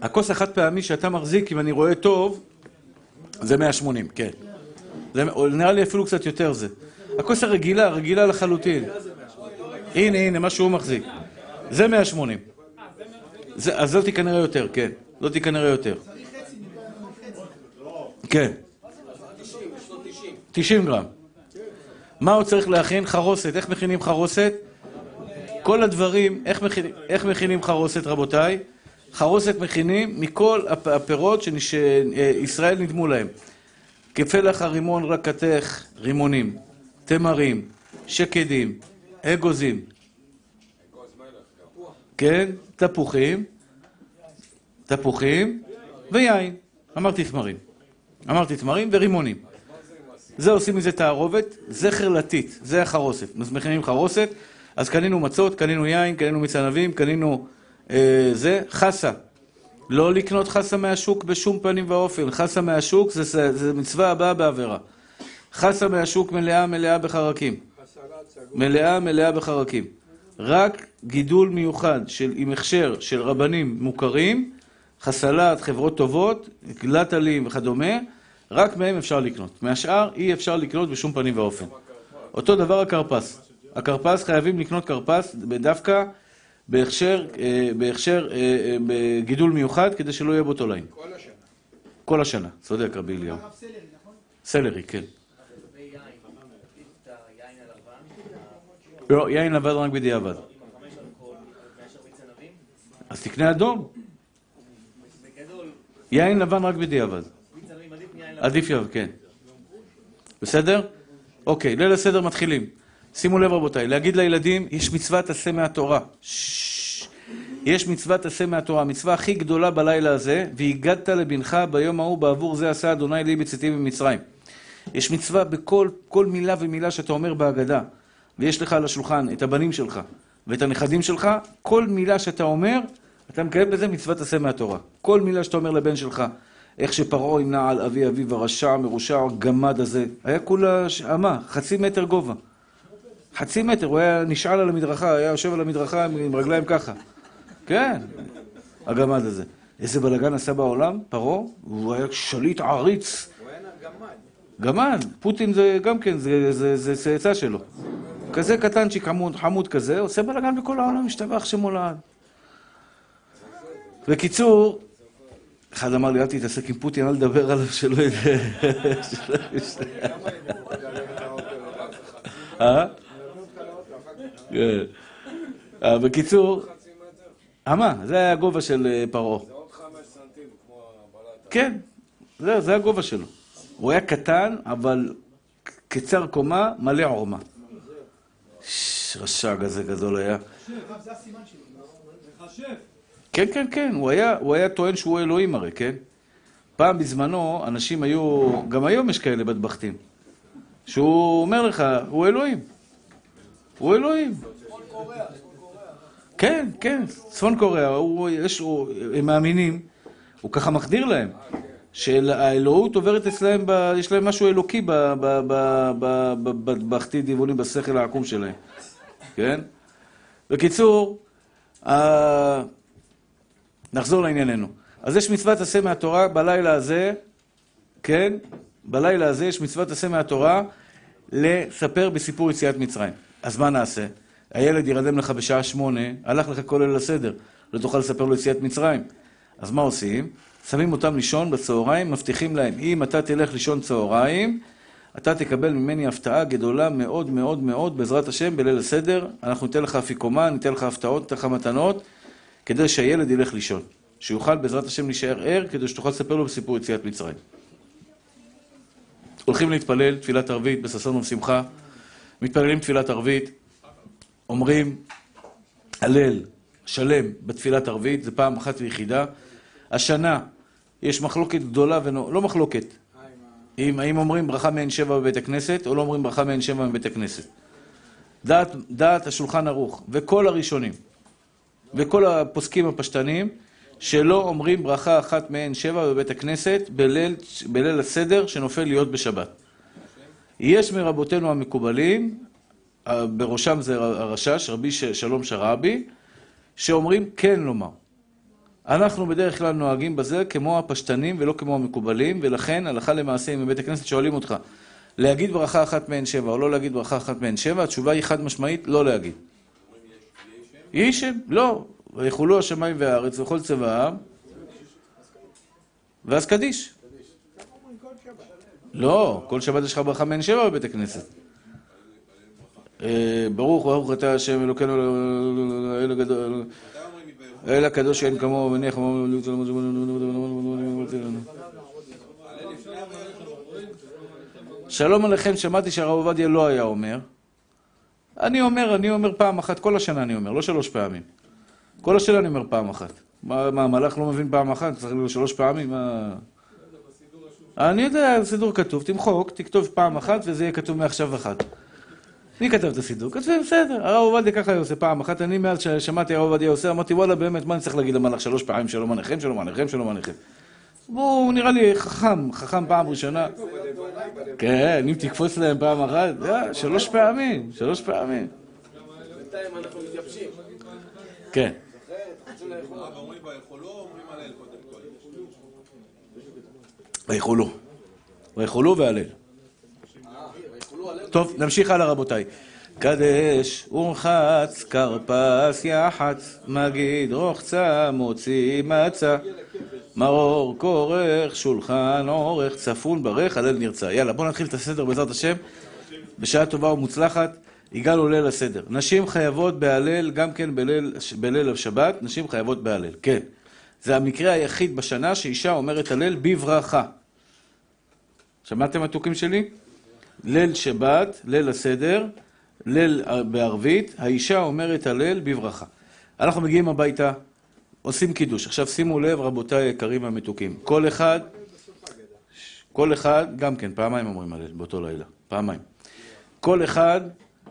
הכוס החד פעמי שאתה מחזיק, אם אני רואה טוב, זה 180, כן. זה, נראה לי אפילו קצת יותר זה. הכוס הרגילה, רגילה לחלוטין. הנה, הנה, מה שהוא מחזיק. זה 180. זה, אז זאתי כנראה יותר, כן. זאתי כנראה יותר. כן. 90 גרם. מה הוא צריך להכין? חרוסת. איך מכינים חרוסת? כל הדברים, איך מכינים, איך מכינים חרוסת, רבותיי? חרוסת מכינים מכל הפ- הפירות שישראל נדמו להם. כפלח הרימון רקתך, רימונים, תמרים, שקדים, אגוזים, כן, תפוחים, תפוחים ויין. אמרתי תמרים. אמרתי תמרים ורימונים. זה עושים מזה תערובת, זה חרלתית, זה החרוסת. אז מכינים חרוסת, אז קנינו מצות, קנינו יין, קנינו מיץ ענבים, קנינו אה, זה, חסה. לא לקנות חסה מהשוק בשום פנים ואופן. חסה מהשוק זה, זה, זה מצווה הבאה בעבירה. חסה מהשוק מלאה מלאה בחרקים. מלאה מלאה בחרקים. רק גידול מיוחד של, עם הכשר של רבנים מוכרים, חסלת, חברות טובות, גלטלים וכדומה, רק מהם אפשר לקנות. מהשאר אי אפשר לקנות בשום פנים ואופן. אותו דבר הכרפס. הכרפס חייבים לקנות כרפס דווקא בהכשר, אה, בהכשר, אה, אה, בגידול מיוחד, כדי שלא יהיה בו תולעים. כל השנה. כל השנה, צודק רבי אליהו. סלרי, נכון? סלרי, כן. לגבי יין, את היין הלבן, לא, יין לבן רק בדיעבד. אז תקנה אדום. יין לבן רק בדיעבד. עדיף מיין לבן. כן. בסדר? אוקיי, ליל הסדר מתחילים. שימו לב רבותיי, להגיד לילדים, יש מצוות עשה מהתורה. יש מצוות עשה מהתורה, המצווה הכי גדולה בלילה הזה, והגדת לבנך ביום ההוא בעבור זה עשה אדוני לי בצאתי ממצרים. יש מצווה בכל כל מילה ומילה שאתה אומר בהגדה, ויש לך על השולחן את הבנים שלך ואת הנכדים שלך, כל מילה שאתה אומר, אתה מקיים בזה מצוות עשה מהתורה. כל מילה שאתה אומר לבן שלך, איך שפרעה ימנע על אבי אביו הרשע, מרושע, הגמד הזה, היה כולה ש- אמה, חצי מטר גובה. חצי מטר, הוא היה נשאל על המדרכה, היה יושב על המדרכה עם, עם רגליים ככה. כן, הגמד הזה. איזה בלאגן עשה בעולם, פרעה, הוא היה שליט עריץ. הוא היה גמד. גמד, פוטין זה גם כן, זה צאצא שלו. כזה קטנצ'יק חמוד, חמוד כזה, עושה בלאגן בכל העולם, משתבח שמו לעד. בקיצור, אחד אמר לי, אל תתעסק עם פוטין, אל תדבר עליו, שלא ידע. שלא ישתגע." אה? כן. אה, בקיצור, אה, מה? זה היה הגובה של אה, פרעה. זה עוד חמש סנטים כמו הבלטה. כן, זה הגובה שלו. הוא היה קטן, אבל קצר קומה, מלא עורמה. רשע כזה גדול היה. מחשב. כן, כן, כן, הוא היה, הוא היה טוען שהוא אלוהים הרי, כן? פעם בזמנו, אנשים היו, גם היום יש כאלה בטבחתים, שהוא אומר לך, הוא אלוהים. הוא אלוהים. כן, כן, צפון קוריאה, הוא, יש, הוא, הם מאמינים, הוא ככה מחדיר להם, שהאלוהות עוברת אצלהם, ב, יש להם משהו אלוקי ב- ב- ב- ב- ב- בטבחתי דיבונים בשכל העקום שלהם, כן? בקיצור, ה- נחזור לענייננו. אז יש מצוות עשה מהתורה בלילה הזה, כן? בלילה הזה יש מצוות עשה מהתורה לספר בסיפור יציאת מצרים. אז מה נעשה? הילד ירדם לך בשעה שמונה, הלך לך כל ליל הסדר, לא תוכל לספר לו יציאת מצרים. אז מה עושים? שמים אותם לישון בצהריים, מבטיחים להם, אם אתה תלך לישון צהריים, אתה תקבל ממני הפתעה גדולה מאוד מאוד מאוד, בעזרת השם, בליל הסדר. אנחנו ניתן לך אפיקומן, ניתן לך הפתעות, ניתן לך מתנות, כדי שהילד ילך לישון. שיוכל בעזרת השם להישאר ער, כדי שתוכל לספר לו בסיפור יציאת מצרים. הולכים להתפלל תפילת ערבית בששון ובשמחה, מתפללים תפילת ערבית, אומרים הלל שלם בתפילת ערבית, זה פעם אחת ויחידה. השנה יש מחלוקת גדולה, ונו, לא מחלוקת, אם האם אומרים ברכה מעין שבע בבית הכנסת, או לא אומרים ברכה מעין שבע בבית הכנסת. דעת, דעת השולחן ערוך, וכל הראשונים, וכל הפוסקים הפשטנים, שלא אומרים ברכה אחת מעין שבע בבית הכנסת בליל, בליל הסדר שנופל להיות בשבת. יש מרבותינו המקובלים, בראשם זה הרשש, רבי שלום שרעבי, שאומרים כן לומר. אנחנו בדרך כלל נוהגים בזה כמו הפשטנים ולא כמו המקובלים, ולכן הלכה למעשה אם בבית הכנסת שואלים אותך, להגיד ברכה אחת מהן שבע או לא להגיד ברכה אחת מהן שבע, התשובה היא חד משמעית, לא להגיד. יהי שם? לא. ויחולו השמיים והארץ וכל צבאם, ואז קדיש. לא, כל שבת יש לך ברכה מעין שבע בבית הכנסת. אה, ברוך, ברוך אתה השם אלוקינו, אל הגדול, אל הקדוש שאין כמוהו, ונך שלום עליכם, שמעתי שהרב עובדיה לא היה אומר. אני אומר, אני אומר פעם אחת, כל השנה אני אומר, לא שלוש פעמים. כל השנה אני אומר פעם אחת. מה, מה, המלאך לא מבין פעם אחת? צריך להיות שלוש פעמים? מה... אני יודע, סידור כתוב, תמחוק, תכתוב פעם אחת וזה יהיה כתוב מעכשיו אחת. מי כתב את הסידור? כתבי, בסדר, הרב עובדיה ככה היה עושה פעם אחת, אני מאז ששמעתי הרב עובדיה עושה, אמרתי וואלה באמת, מה אני צריך להגיד למלאך שלוש פעמים שלום עליכם, שלום עליכם, שלום עליכם. הוא נראה לי חכם, חכם פעם ראשונה. כן, אם תקפוץ להם פעם אחת, שלוש פעמים, שלוש פעמים. בינתיים אנחנו מתייבשים. כן. ויכולו. ויכולו והלל. טוב, נמשיך הלאה רבותיי. קדש ורחץ, כרפס יחץ, מגיד רוחצה, מוציא מצה, מרור כורך, שולחן עורך, צפון ברך, הלל נרצה. יאללה, בואו נתחיל את הסדר בעזרת השם. בשעה טובה ומוצלחת, הגענו ליל הסדר. נשים חייבות בהלל, גם כן בליל, בליל השבת, נשים חייבות בהלל. כן. זה המקרה היחיד בשנה שאישה אומרת הלל בברכה. שמעתם מתוקים שלי? ליל שבת, ליל הסדר, ליל בערבית, האישה אומרת הלל בברכה. אנחנו מגיעים הביתה, עושים קידוש. עכשיו שימו לב, רבותיי היקרים והמתוקים. כל אחד, כל אחד, גם כן, פעמיים אומרים הלל באותו לילה, פעמיים. כל אחד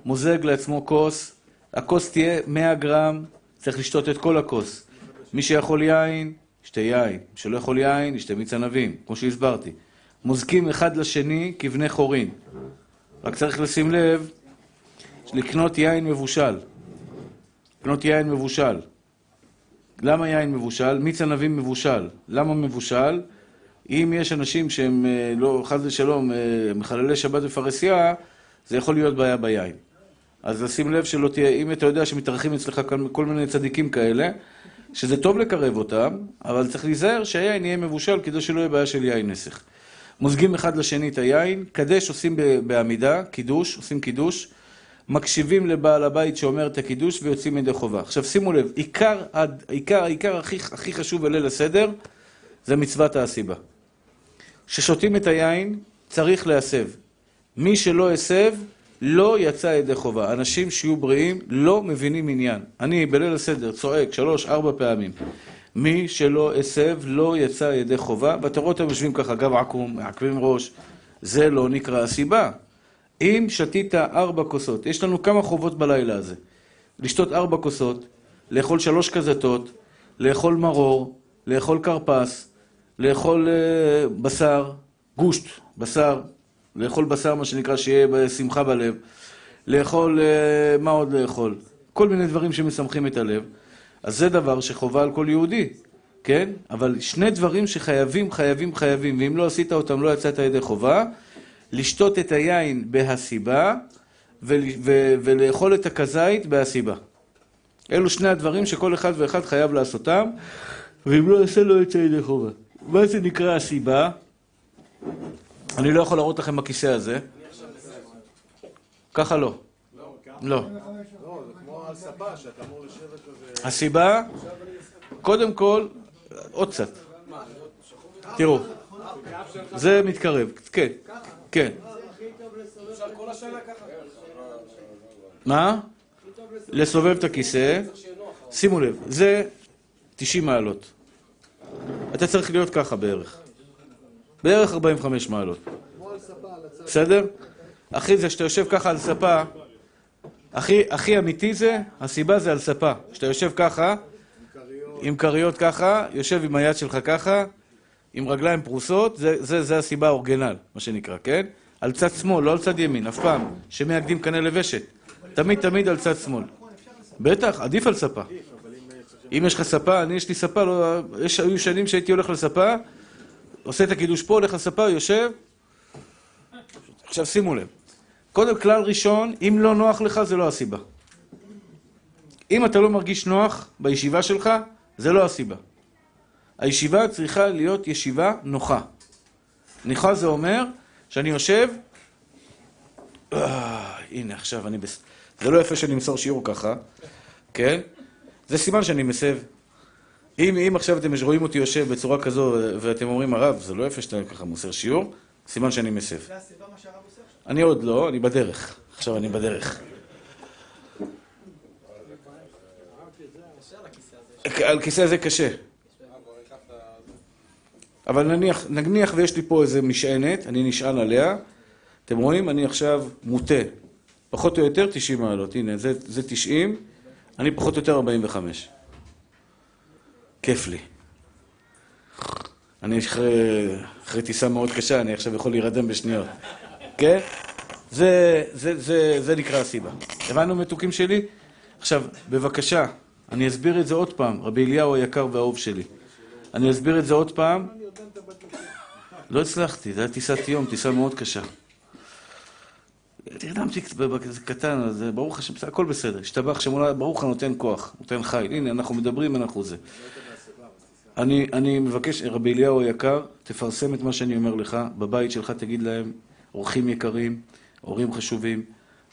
מוזג לעצמו כוס, הכוס תהיה 100 גרם, צריך לשתות את כל הכוס. מי שיכול יין, ישתה יין. מי שלא יכול יין, ישתה מיץ ענבים, כמו שהסברתי. מוזגים אחד לשני כבני חורין. רק צריך לשים לב, לקנות יין מבושל. לקנות יין מבושל. למה יין מבושל? מיץ ענבים מבושל. למה מבושל? אם יש אנשים שהם אה, לא, חס ושלום, אה, מחללי שבת בפרהסיה, זה יכול להיות בעיה ביין. אז לשים לב שלא תהיה, אם אתה יודע שמתארחים אצלך כל מיני צדיקים כאלה, שזה טוב לקרב אותם, אבל צריך להיזהר שהיין יהיה מבושל כדי שלא יהיה בעיה של יין נסך. מוזגים אחד לשני את היין, קדש עושים בעמידה, קידוש, עושים קידוש, מקשיבים לבעל הבית שאומר את הקידוש ויוצאים ידי חובה. עכשיו שימו לב, עיקר, עיקר, העיקר הכי, הכי חשוב בליל הסדר זה מצוות הסיבה. כששותים את היין צריך להסב. מי שלא הסב, לא יצא ידי חובה. אנשים שיהיו בריאים לא מבינים עניין. אני בליל הסדר צועק שלוש, ארבע פעמים. מי שלא הסב לא יצא ידי חובה, ואתה רואה אותם יושבים ככה, גב עקום, מעכבים ראש. זה לא נקרא הסיבה. אם שתית ארבע כוסות, יש לנו כמה חובות בלילה הזה. לשתות ארבע כוסות, לאכול שלוש כזתות, לאכול מרור, לאכול כרפס, לאכול uh, בשר, גושט, בשר, לאכול בשר, מה שנקרא, שיהיה שמחה בלב, לאכול, uh, מה עוד לאכול? כל מיני דברים שמשמחים את הלב. אז זה דבר שחובה על כל יהודי, כן? אבל שני דברים שחייבים, חייבים, חייבים, ואם לא עשית אותם לא יצאת ידי חובה, לשתות את היין בהסיבה ולאכול את הכזית בהסיבה. אלו שני הדברים שכל אחד ואחד חייב לעשותם, ואם לא יעשה לא יצא ידי חובה. מה זה נקרא הסיבה? אני לא יכול להראות לכם בכיסא הזה. ככה לא. לא. על ספה שאתה אמור לשבת. הסיבה, קודם כל, עוד קצת. תראו, זה מתקרב, כן, כן. מה? לסובב את הכיסא. שימו לב, זה 90 מעלות. אתה צריך להיות ככה בערך. בערך 45 מעלות. בסדר? אחי, זה שאתה יושב ככה על ספה, הכי, הכי אמיתי זה, הסיבה זה על ספה. כשאתה יושב ככה, עם כריות ככה, יושב עם היד שלך ככה, עם רגליים פרוסות, זה, זה, זה הסיבה האורגנל, מה שנקרא, כן? על צד שמאל, לא על צד ימין, אף פעם. שמאגדים קנה לבשת. תמיד תמיד על צד שמאל. בטח, עדיף על ספה. אם יש לך ספה, אני יש לי ספה, לא, יש, היו שנים שהייתי הולך לספה, עושה את הקידוש פה, הולך לספה, יושב, עכשיו שימו לב. קודם כלל ראשון, אם לא נוח לך, זה לא הסיבה. אם אתה לא מרגיש נוח בישיבה שלך, זה לא הסיבה. הישיבה צריכה להיות ישיבה נוחה. נוחה זה אומר שאני יושב... אה, הנה, עכשיו אני... בס... זה לא יפה שאני אמסור שיעור ככה, כן? זה סימן שאני מסב. אם, אם עכשיו אתם רואים אותי יושב בצורה כזו ואתם אומרים, הרב, זה לא יפה שאתה ככה מוסר שיעור, סימן שאני מסב. זה הסיבה מה שהרב. אני עוד לא, אני בדרך. עכשיו אני בדרך. על כיסא הזה קשה. אבל נניח, נניח ויש לי פה איזה משענת, אני נשען עליה, אתם רואים? אני עכשיו מוטה. פחות או יותר 90 מעלות. הנה, זה, זה 90, אני פחות או יותר 45. כיף לי. אני אחרי, אחרי טיסה מאוד קשה, אני עכשיו יכול להירדם בשניות. כן? זה, זה, זה, זה נקרא הסיבה. הבנו מתוקים שלי? עכשיו, בבקשה, אני אסביר את זה עוד פעם. רבי אליהו היקר והאהוב שלי. אני אסביר את זה עוד פעם. לא הצלחתי, זו הייתה טיסת יום, טיסה מאוד קשה. תרדמתי קטן, אז ברוך השם, הכל בסדר. השתבח שמונה, ברוך הנותן כוח, נותן חי. הנה, אנחנו מדברים, אנחנו זה. אני, אני מבקש, רבי אליהו היקר, תפרסם את מה שאני אומר לך, בבית שלך תגיד להם, אורחים יקרים, הורים חשובים,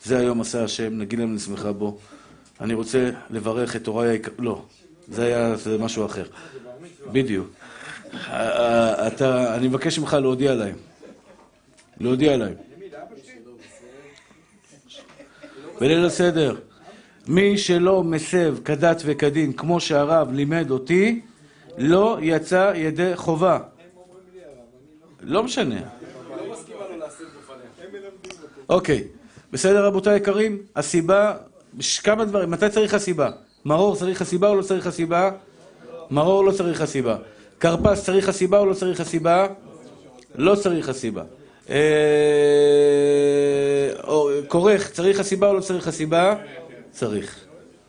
זה היום עשה השם, נגיד להם נשמח בו. אני רוצה לברך את הוריי היקר... לא, זה היה זה משהו אחר. בדיוק. אתה, אני מבקש ממך להודיע להם. להודיע להם. בליל הסדר, מי שלא מסב כדת וכדין כמו שהרב לימד אותי, לא יצא ידי חובה. לא משנה. אוקיי, בסדר רבותיי היקרים? הסיבה, כמה דברים, מתי צריך הסיבה? מרור צריך הסיבה או לא צריך הסיבה? מרור לא צריך הסיבה. כרפס צריך הסיבה או לא צריך הסיבה? לא צריך הסיבה. כורך צריך הסיבה או לא צריך הסיבה? צריך.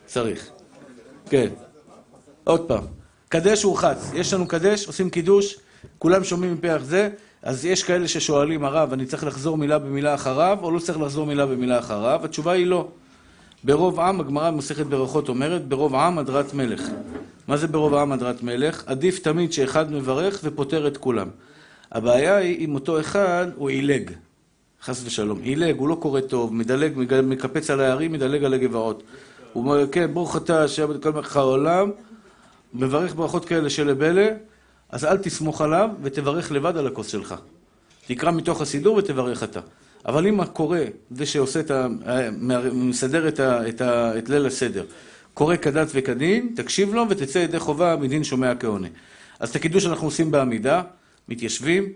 צריך. כן. עוד פעם. קדש ורחץ. יש לנו קדש, עושים קידוש, כולם שומעים מפרח זה, אז יש כאלה ששואלים, הרב, אני צריך לחזור מילה במילה אחריו, או לא צריך לחזור מילה במילה אחריו? התשובה היא לא. ברוב עם, הגמרא במסכת ברכות אומרת, ברוב עם הדרת מלך. מה זה ברוב עם הדרת מלך? עדיף תמיד שאחד מברך ופותר את כולם. הבעיה היא אם אותו אחד הוא עילג, חס ושלום. עילג, הוא לא קורא טוב, מדלג, מקפץ על הערים, מדלג על הגבעות. הוא אומר, כן, ברוך אתה, את כל מלך העולם, מברך ברכות כאלה שלבלה, אז אל תסמוך עליו ותברך לבד על הכוס שלך. תקרא מתוך הסידור ותברך אתה. אבל אם הקורא, זה שעושה את ה... מסדר את, ה, את, ה, את ליל הסדר, קורא כדת וכדין, תקשיב לו ותצא ידי חובה מדין שומע כעונה. אז את הקידוש אנחנו עושים בעמידה, מתיישבים.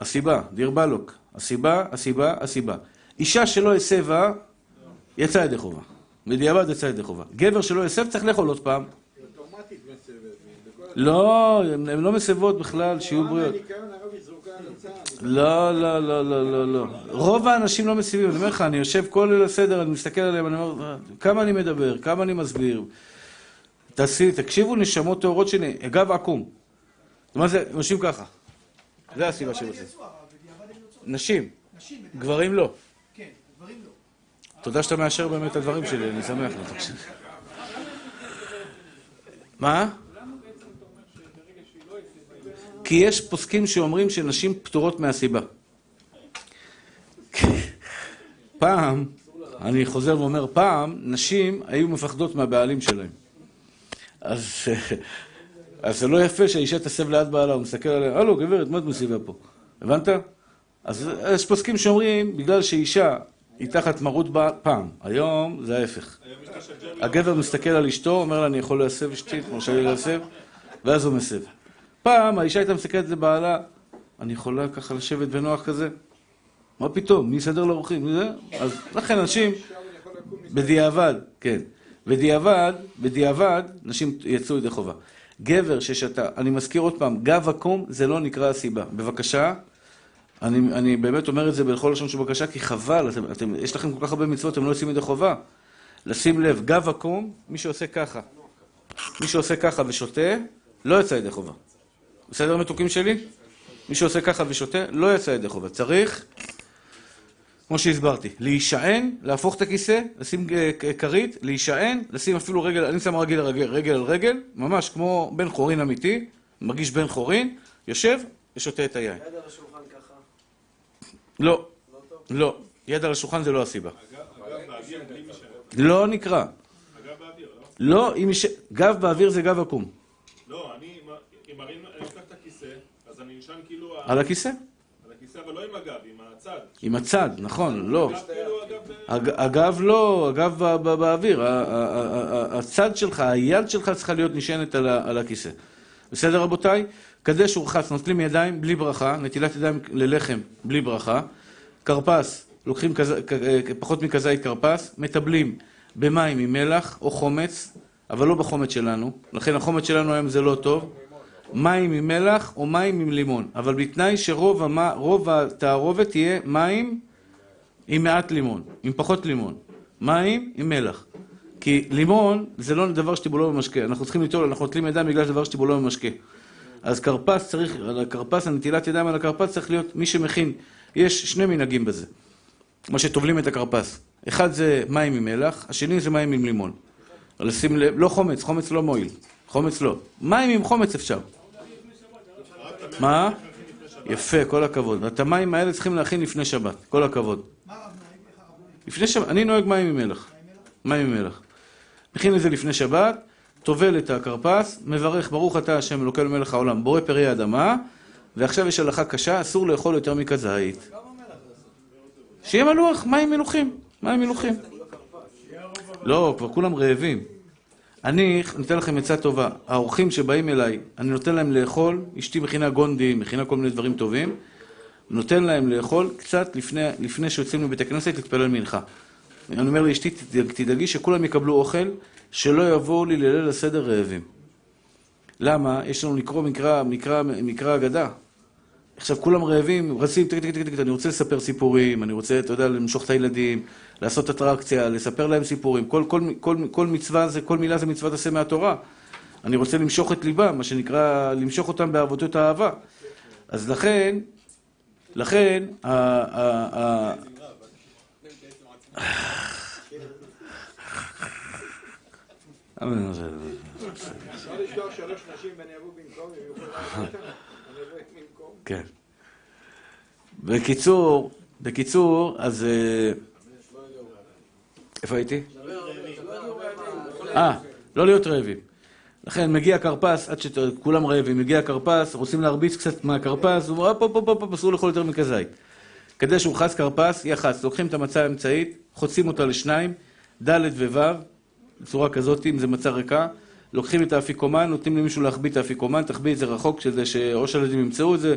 הסיבה, דיר בלוק, הסיבה, הסיבה, הסיבה. אישה שלא הסבה, יצא ידי חובה. בדיעבד יצא ידי חובה. גבר שלא הסב צריך לאכול עוד פעם. לא, הן לא מסבות בכלל, שיהיו בריאות. לא, לא, לא, לא, לא, לא. רוב האנשים לא מסיבים, אני אומר לך, אני יושב כל ליל הסדר, אני מסתכל עליהם, אני אומר, כמה אני מדבר, כמה אני מסביר. תעשי, תקשיבו, נשמות טהורות שלי, גב עקום. מה זה, יושבים ככה. זה הסיבה של זה. נשים, גברים לא. כן, גברים לא. תודה שאתה מאשר באמת את הדברים שלי, אני שמח. מה? כי יש פוסקים שאומרים שנשים פטורות מהסיבה. פעם, אני חוזר ואומר, פעם, נשים היו מפחדות מהבעלים שלהם. אז, אז זה לא יפה שהאישה תסב ליד בעלה, הוא מסתכל עליה, הלו, גברת, מה את מסיבה פה? הבנת? אז יש פוסקים שאומרים, בגלל שאישה היא תחת מרות פעם, היום זה ההפך. הגבר מסתכל על אשתו, אומר לה, אני יכול להסב אשתי, מרשה לי להסב, ואז הוא מסב. פעם האישה הייתה מסתכלת לבעלה, אני יכולה ככה לשבת בנוח כזה? מה פתאום? מי יסדר לאורחים? אז לכן אנשים, בדיעבד, כן, בדיעבד, בדיעבד, נשים יצאו ידי חובה. גבר ששתה, אני מזכיר עוד פעם, גב עקום זה לא נקרא הסיבה. בבקשה, אני, אני באמת אומר את זה בכל לשון של בקשה, כי חבל, אתם, אתם, יש לכם כל כך הרבה מצוות, אתם לא יוצאים ידי חובה. לשים לב, גב עקום, מי שעושה ככה, מי שעושה ככה ושותה, לא יוצא ידי חובה. בסדר מתוקים שלי? מי שעושה ככה ושותה, לא יצא ידי חובה. צריך כמו שהסברתי, להישען, להפוך את הכיסא, לשים אה, כרית, להישען, לשים אפילו רגל, אני שם רגל, על רגל, רגל על רגל, ממש כמו בן חורין אמיתי, מרגיש בן חורין, יושב ושותה את היין. יד על השולחן ככה, לא, לא טוב? לא, יד על השולחן זה לא הסיבה. לא נקרא. אגב באוויר, לא? לא, אם יש... גב באוויר זה גב עקום. לא, אני, אם הרים, אני לוקח את הכיסא, אז אני נשען כאילו על הכיסא? על הכיסא, אבל לא עם הגב, עם הצד. עם הצד, נכון, לא. הגב כאילו. הג- הגב לא, הגב באוויר. הצד שלך, היד שלך צריכה להיות נשענת על הכיסא. בסדר רבותיי? קדש ורחץ, נוטלים ידיים בלי ברכה, נטילת ידיים ללחם בלי ברכה. כרפס, לוקחים כז- כ- פחות מכזית כרפס, מטבלים במים עם מלח או חומץ, אבל לא בחומץ שלנו, לכן החומץ שלנו היום זה לא טוב. מים עם מלח או מים עם לימון, אבל בתנאי שרוב רוב התערובת תהיה מים עם מעט לימון, עם פחות לימון. מים עם מלח. כי לימון זה לא דבר שטיבולו במשקה. אנחנו צריכים ליטול, אנחנו נוטלים ידיים בגלל דבר שטיבולו במשקה. אז כרפס צריך, על הכרפס, הנטילת ידיים על הכרפס צריך להיות מי שמכין. יש שני מנהגים בזה, מה שטובלים את הכרפס. אחד זה מים עם מלח, השני זה מים עם לימון. אבל שים לב, לא חומץ, חומץ לא מועיל. חומץ לא. מים עם חומץ אפשר. מה? יפה, כל הכבוד. את המים האלה צריכים להכין לפני שבת. כל הכבוד. לפני שבת, אני נוהג מים עם מלח. מים עם מלח. מכין את זה לפני שבת, טובל את הכרפס, מברך ברוך אתה השם אלוקי מלך העולם, בורא פרי האדמה, ועכשיו יש הלכה קשה, אסור לאכול יותר מכזית. שיהיה מלוח, מים מלוחים, מים מלוחים. לא, כבר כולם רעבים. אני נותן לכם עצה טובה. האורחים שבאים אליי, אני נותן להם לאכול, אשתי מכינה גונדים, מכינה כל מיני דברים טובים, נותן להם לאכול קצת לפני, לפני שיוצאים לבית הכנסת להתפלל מנחה. אני אומר לאשתי, "תדאג- תדאגי שכולם יקבלו אוכל, שלא יבואו לי לליל הסדר רעבים. למה? יש לנו לקרוא מקרא אגדה. עכשיו כולם רעבים, רצים, טק, טק, טק, טק, אני רוצה לספר סיפורים, אני רוצה, אתה יודע, למשוך את הילדים, לעשות אטרקציה, לספר להם סיפורים. כל, כל, כל, כל מצווה זה, כל מילה זה מצוות עשה מהתורה. אני רוצה למשוך את ליבם, מה שנקרא, למשוך אותם בעבודות האהבה. אז לכן, לכן, ה- אפשר לשלוח שלוש נשים אבוא במקום, הם יוכלו לעשות אותם? אני אבוא במקום. כן. בקיצור, בקיצור, אז... אה, איפה הייתי? אה, לא להיות רעבים. לכן מגיע כרפס, עד שכולם רעבים, מגיע כרפס, רוצים להרביץ קצת מהכרפס, הוא אומר, הופ, הופ, הופ, אסור לאכול יותר מכזית. כדי שהוא חץ כרפס, יחץ, לוקחים את המצה האמצעית, חוצים אותה לשניים, ד' וו', בצורה כזאת, אם זה מצה ריקה, לוקחים את האפיקומן, נותנים למישהו להחביא את האפיקומן, תחביא את זה רחוק, שזה שאו שהילדים ימצאו את זה,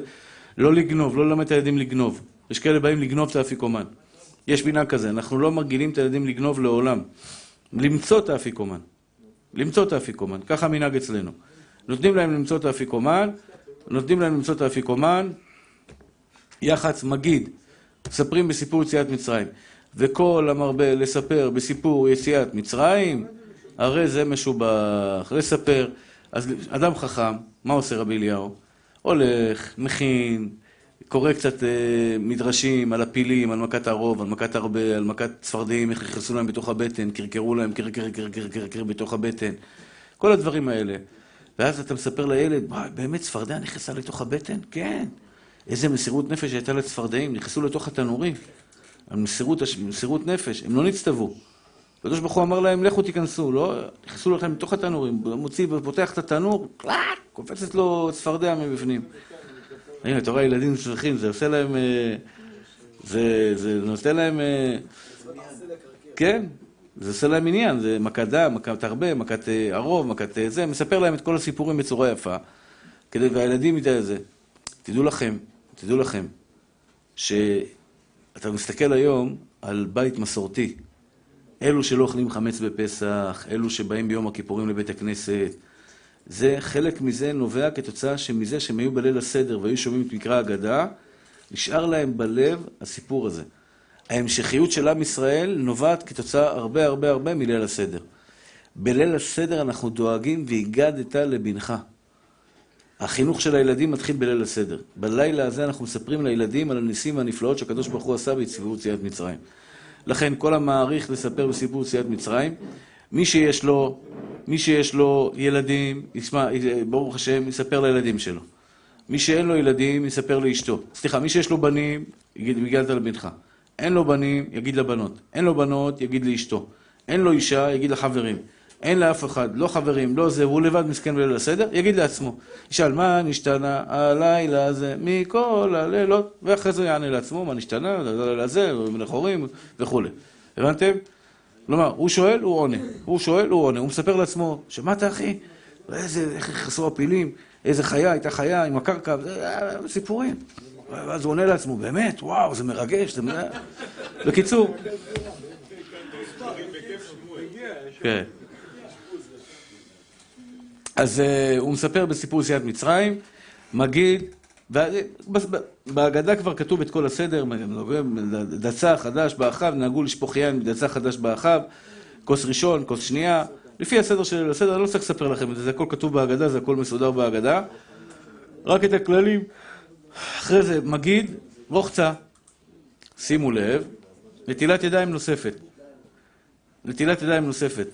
לא לגנוב, לא ללמד את הילדים לגנוב. יש כאלה באים לגנוב את האפיקומן. יש מנהג כזה, אנחנו לא מרגילים את הילדים לגנוב לעולם. למצוא את האפיקומן. למצוא את האפיקומן, ככה המנהג אצלנו. נותנים להם למצוא את האפיקומן, נותנים להם למצוא את האפיקומן, יח"צ מגיד, מספרים בסיפור יציאת מצרים. וכל המרבה לספר בסיפור יציאת מצרים, הרי זה משובח, לספר. אז אדם חכם, מה עושה רבי אליהו? הולך, מכין, קורא קצת אה, מדרשים על הפילים, על מכת הרוב, על מכת הרבה, על מכת צפרדעים, איך נכנסו להם בתוך הבטן, קרקרו להם קרקר, קרקר, קרקר בתוך הבטן. כל הדברים האלה. ואז אתה מספר לילד, באמת צפרדע נכנסה לתוך הבטן? כן. איזה מסירות נפש הייתה לצפרדעים, נכנסו לתוך התנורים. המסירות, הש- מסירות נפש, הם לא נצטוו. הקדוש ברוך הוא אמר להם, לכו תיכנסו, לא? נכנסו לכם לתוך התנורים, מוציא ופותח את התנור, קופצת לו צפרדע מבפנים. הנה, אתה רואה, ילדים צריכים, זה עושה להם... אה, זה, נותן להם... אה, כן, זה עושה להם עניין, זה מכת דם, מכת הרבה, מכת אה, הרוב, מכת זה, מספר להם את כל הסיפורים בצורה יפה, כדי, והילדים ידעו את זה. תדעו לכם, תדעו לכם, שאתה מסתכל היום על בית מסורתי, אלו שלא אוכלים חמץ בפסח, אלו שבאים ביום הכיפורים לבית הכנסת, זה, חלק מזה נובע כתוצאה שמזה שהם היו בליל הסדר והיו שומעים את מקרא ההגדה, נשאר להם בלב הסיפור הזה. ההמשכיות של עם ישראל נובעת כתוצאה הרבה הרבה הרבה מליל הסדר. בליל הסדר אנחנו דואגים והגדת לבנך. החינוך של הילדים מתחיל בליל הסדר. בלילה הזה אנחנו מספרים לילדים על הניסים והנפלאות שהקדוש ברוך הוא עשה בסיפור יציאת מצרים. לכן כל המעריך לספר בסיפור יציאת מצרים, מי שיש לו, מי שיש לו ילדים, ישמע, ברוך השם, יספר לילדים שלו. מי שאין לו ילדים, יספר לאשתו. סליחה, מי שיש לו בנים, יגיד, הגעת לבנך. אין לו בנים, יגיד לבנות. אין לו בנות, יגיד לאשתו. אין לו אישה, יגיד לחברים. אין לאף אחד, לא חברים, לא זה, והוא לבד מסכן בליל הסדר, יגיד לעצמו. ישאל, מה נשתנה הלילה הזה מכל הלילות, ואחרי זה יענה לעצמו, מה נשתנה, הלילה הזה, מלך הורים וכולי. הבנתם? כלומר, הוא שואל, הוא עונה. הוא שואל, הוא עונה. הוא מספר לעצמו, שמעת אחי? איזה, איך חסרו הפילים, איזה חיה, הייתה חיה עם הקרקע, אה, סיפורים. ואז הוא עונה לעצמו, באמת, וואו, זה מרגש, זה... בקיצור. כן. אז uh, הוא מספר בסיפור יציאת מצרים, מגיד, בהגדה כבר כתוב את כל הסדר, דצה חדש באחיו, נהגו לשפוך יין בדצה חדש באחיו, כוס ראשון, כוס שנייה, לפי הסדר של הסדר, אני לא צריך לספר לכם את זה, זה הכל כתוב בהגדה, זה הכל מסודר בהגדה. רק את הכללים. אחרי זה, מגיד, רוחצה, שימו לב, נטילת ידיים נוספת. נטילת ידיים נוספת.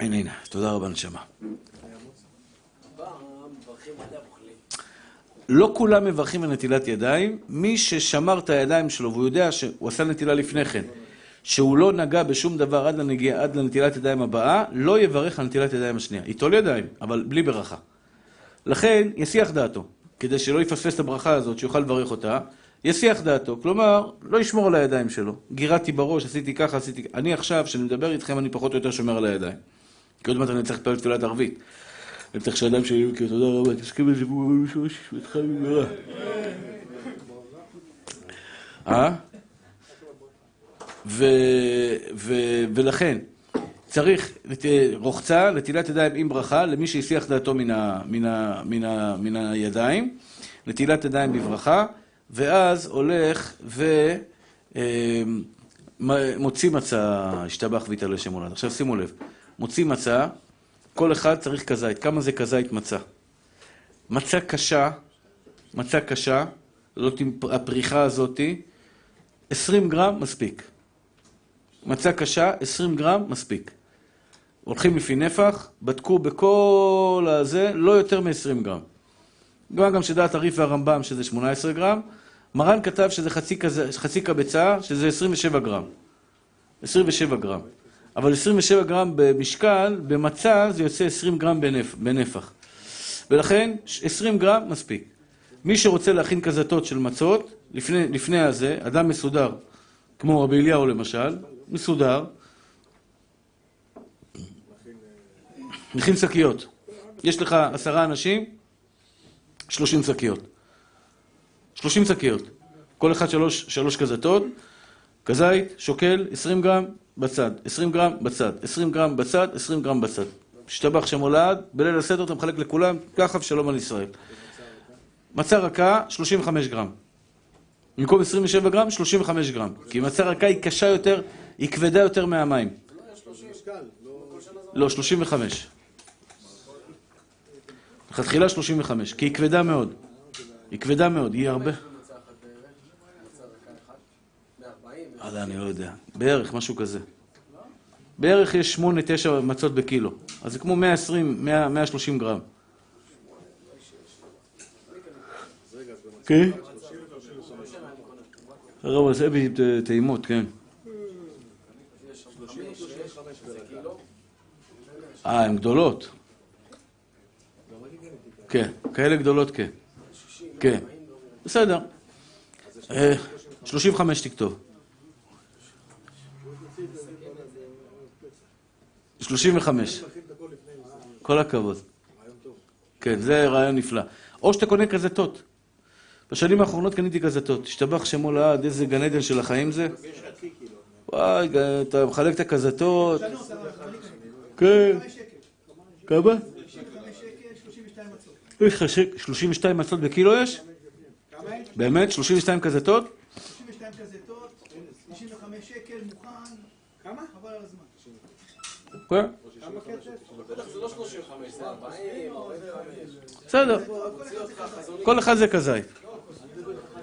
הנה, הנה, תודה רבה נשמה. לא כולם מברכים על נטילת ידיים, מי ששמר את הידיים שלו והוא יודע שהוא עשה נטילה לפני כן, שהוא לא נגע בשום דבר עד, לנגיע, עד לנטילת ידיים הבאה, לא יברך על נטילת ידיים השנייה. ייטול ידיים, אבל בלי ברכה. לכן, יסיח דעתו, כדי שלא יפספס את הברכה הזאת, שיוכל לברך אותה, יסיח דעתו, כלומר, לא ישמור על הידיים שלו. גירדתי בראש, עשיתי ככה, עשיתי... אני עכשיו, כשאני מדבר איתכם, אני פחות או יותר שומר על הידיים. כי עוד מעט אני צריך להתפלל תפילת ערבית. אני צריך שהידיים שלי יהיו כאילו, תודה רבה, תסכים לזה, ושמתך במהרה. אה? ולכן, צריך רוחצה, נטילת ידיים עם ברכה, למי שהסיח דעתו מן, הידיים, נטילת ידיים בברכה, ואז הולך ומוציא מצה, השתבח ויתעלה שם הולד. עכשיו שימו לב, מוציא מצה, כל אחד צריך כזית. כמה זה כזית מצה? מצה קשה, מצה קשה, זאת הפריחה הזאתי, 20 גרם מספיק. מצה קשה, 20 גרם מספיק. הולכים לפי נפח, בדקו בכל הזה, לא יותר מ-20 גרם. גם גם שדעת הריף והרמב"ם שזה 18 גרם, מרן כתב שזה חצי, כזה, חצי קבצה, שזה 27 גרם. 27 גרם. אבל 27 גרם במשקל, במצה זה יוצא 20 גרם בנפ, בנפח. ולכן 20 גרם מספיק. מי שרוצה להכין כזתות של מצות, לפני, לפני הזה, אדם מסודר, כמו רבי אליהו למשל, מסודר, מכין שקיות. יש לך עשרה אנשים, שלושים שקיות. שלושים שקיות. כל אחד שלוש, שלוש כזתות, כזית, שוקל, עשרים גרם, בצד. עשרים גרם, בצד. עשרים גרם, בצד, עשרים גרם, בצד. השתבח שם הולד, בליל הסדר אתה מחלק לכולם, ככה ושלום על ישראל. מצה רכה, 35 גרם. במקום 27 גרם, 35 גרם. כי מצה רכה היא קשה יותר, היא כבדה יותר מהמים. לא, 35. לכתחילה 35, כי היא כבדה מאוד. היא כבדה מאוד, היא הרבה... לא אני לא יודע. בערך, משהו כזה. בערך יש 8-9 מצות בקילו. אז זה כמו 120, 130 גרם. כן? הרב עושה טעימות, כן. אה, הן גדולות. כן, כאלה גדולות כן. כן. בסדר. 35 תכתוב. 35. כל הכבוד. כן, זה רעיון נפלא. או שאתה קונה כזתות. בשנים האחרונות קניתי כזתות. השתבח שמו לעד, איזה גן עדן של החיים זה. וואי, אתה מחלק את הכזתות. כן. כמה? יש לך 32 מצות בקילו יש? באמת? 32 כזתות? 32 כזתות, 95 שקל, מוכן, כמה? חבל על הזמן. בסדר, אותך חזוני. כל אחד זה כזית.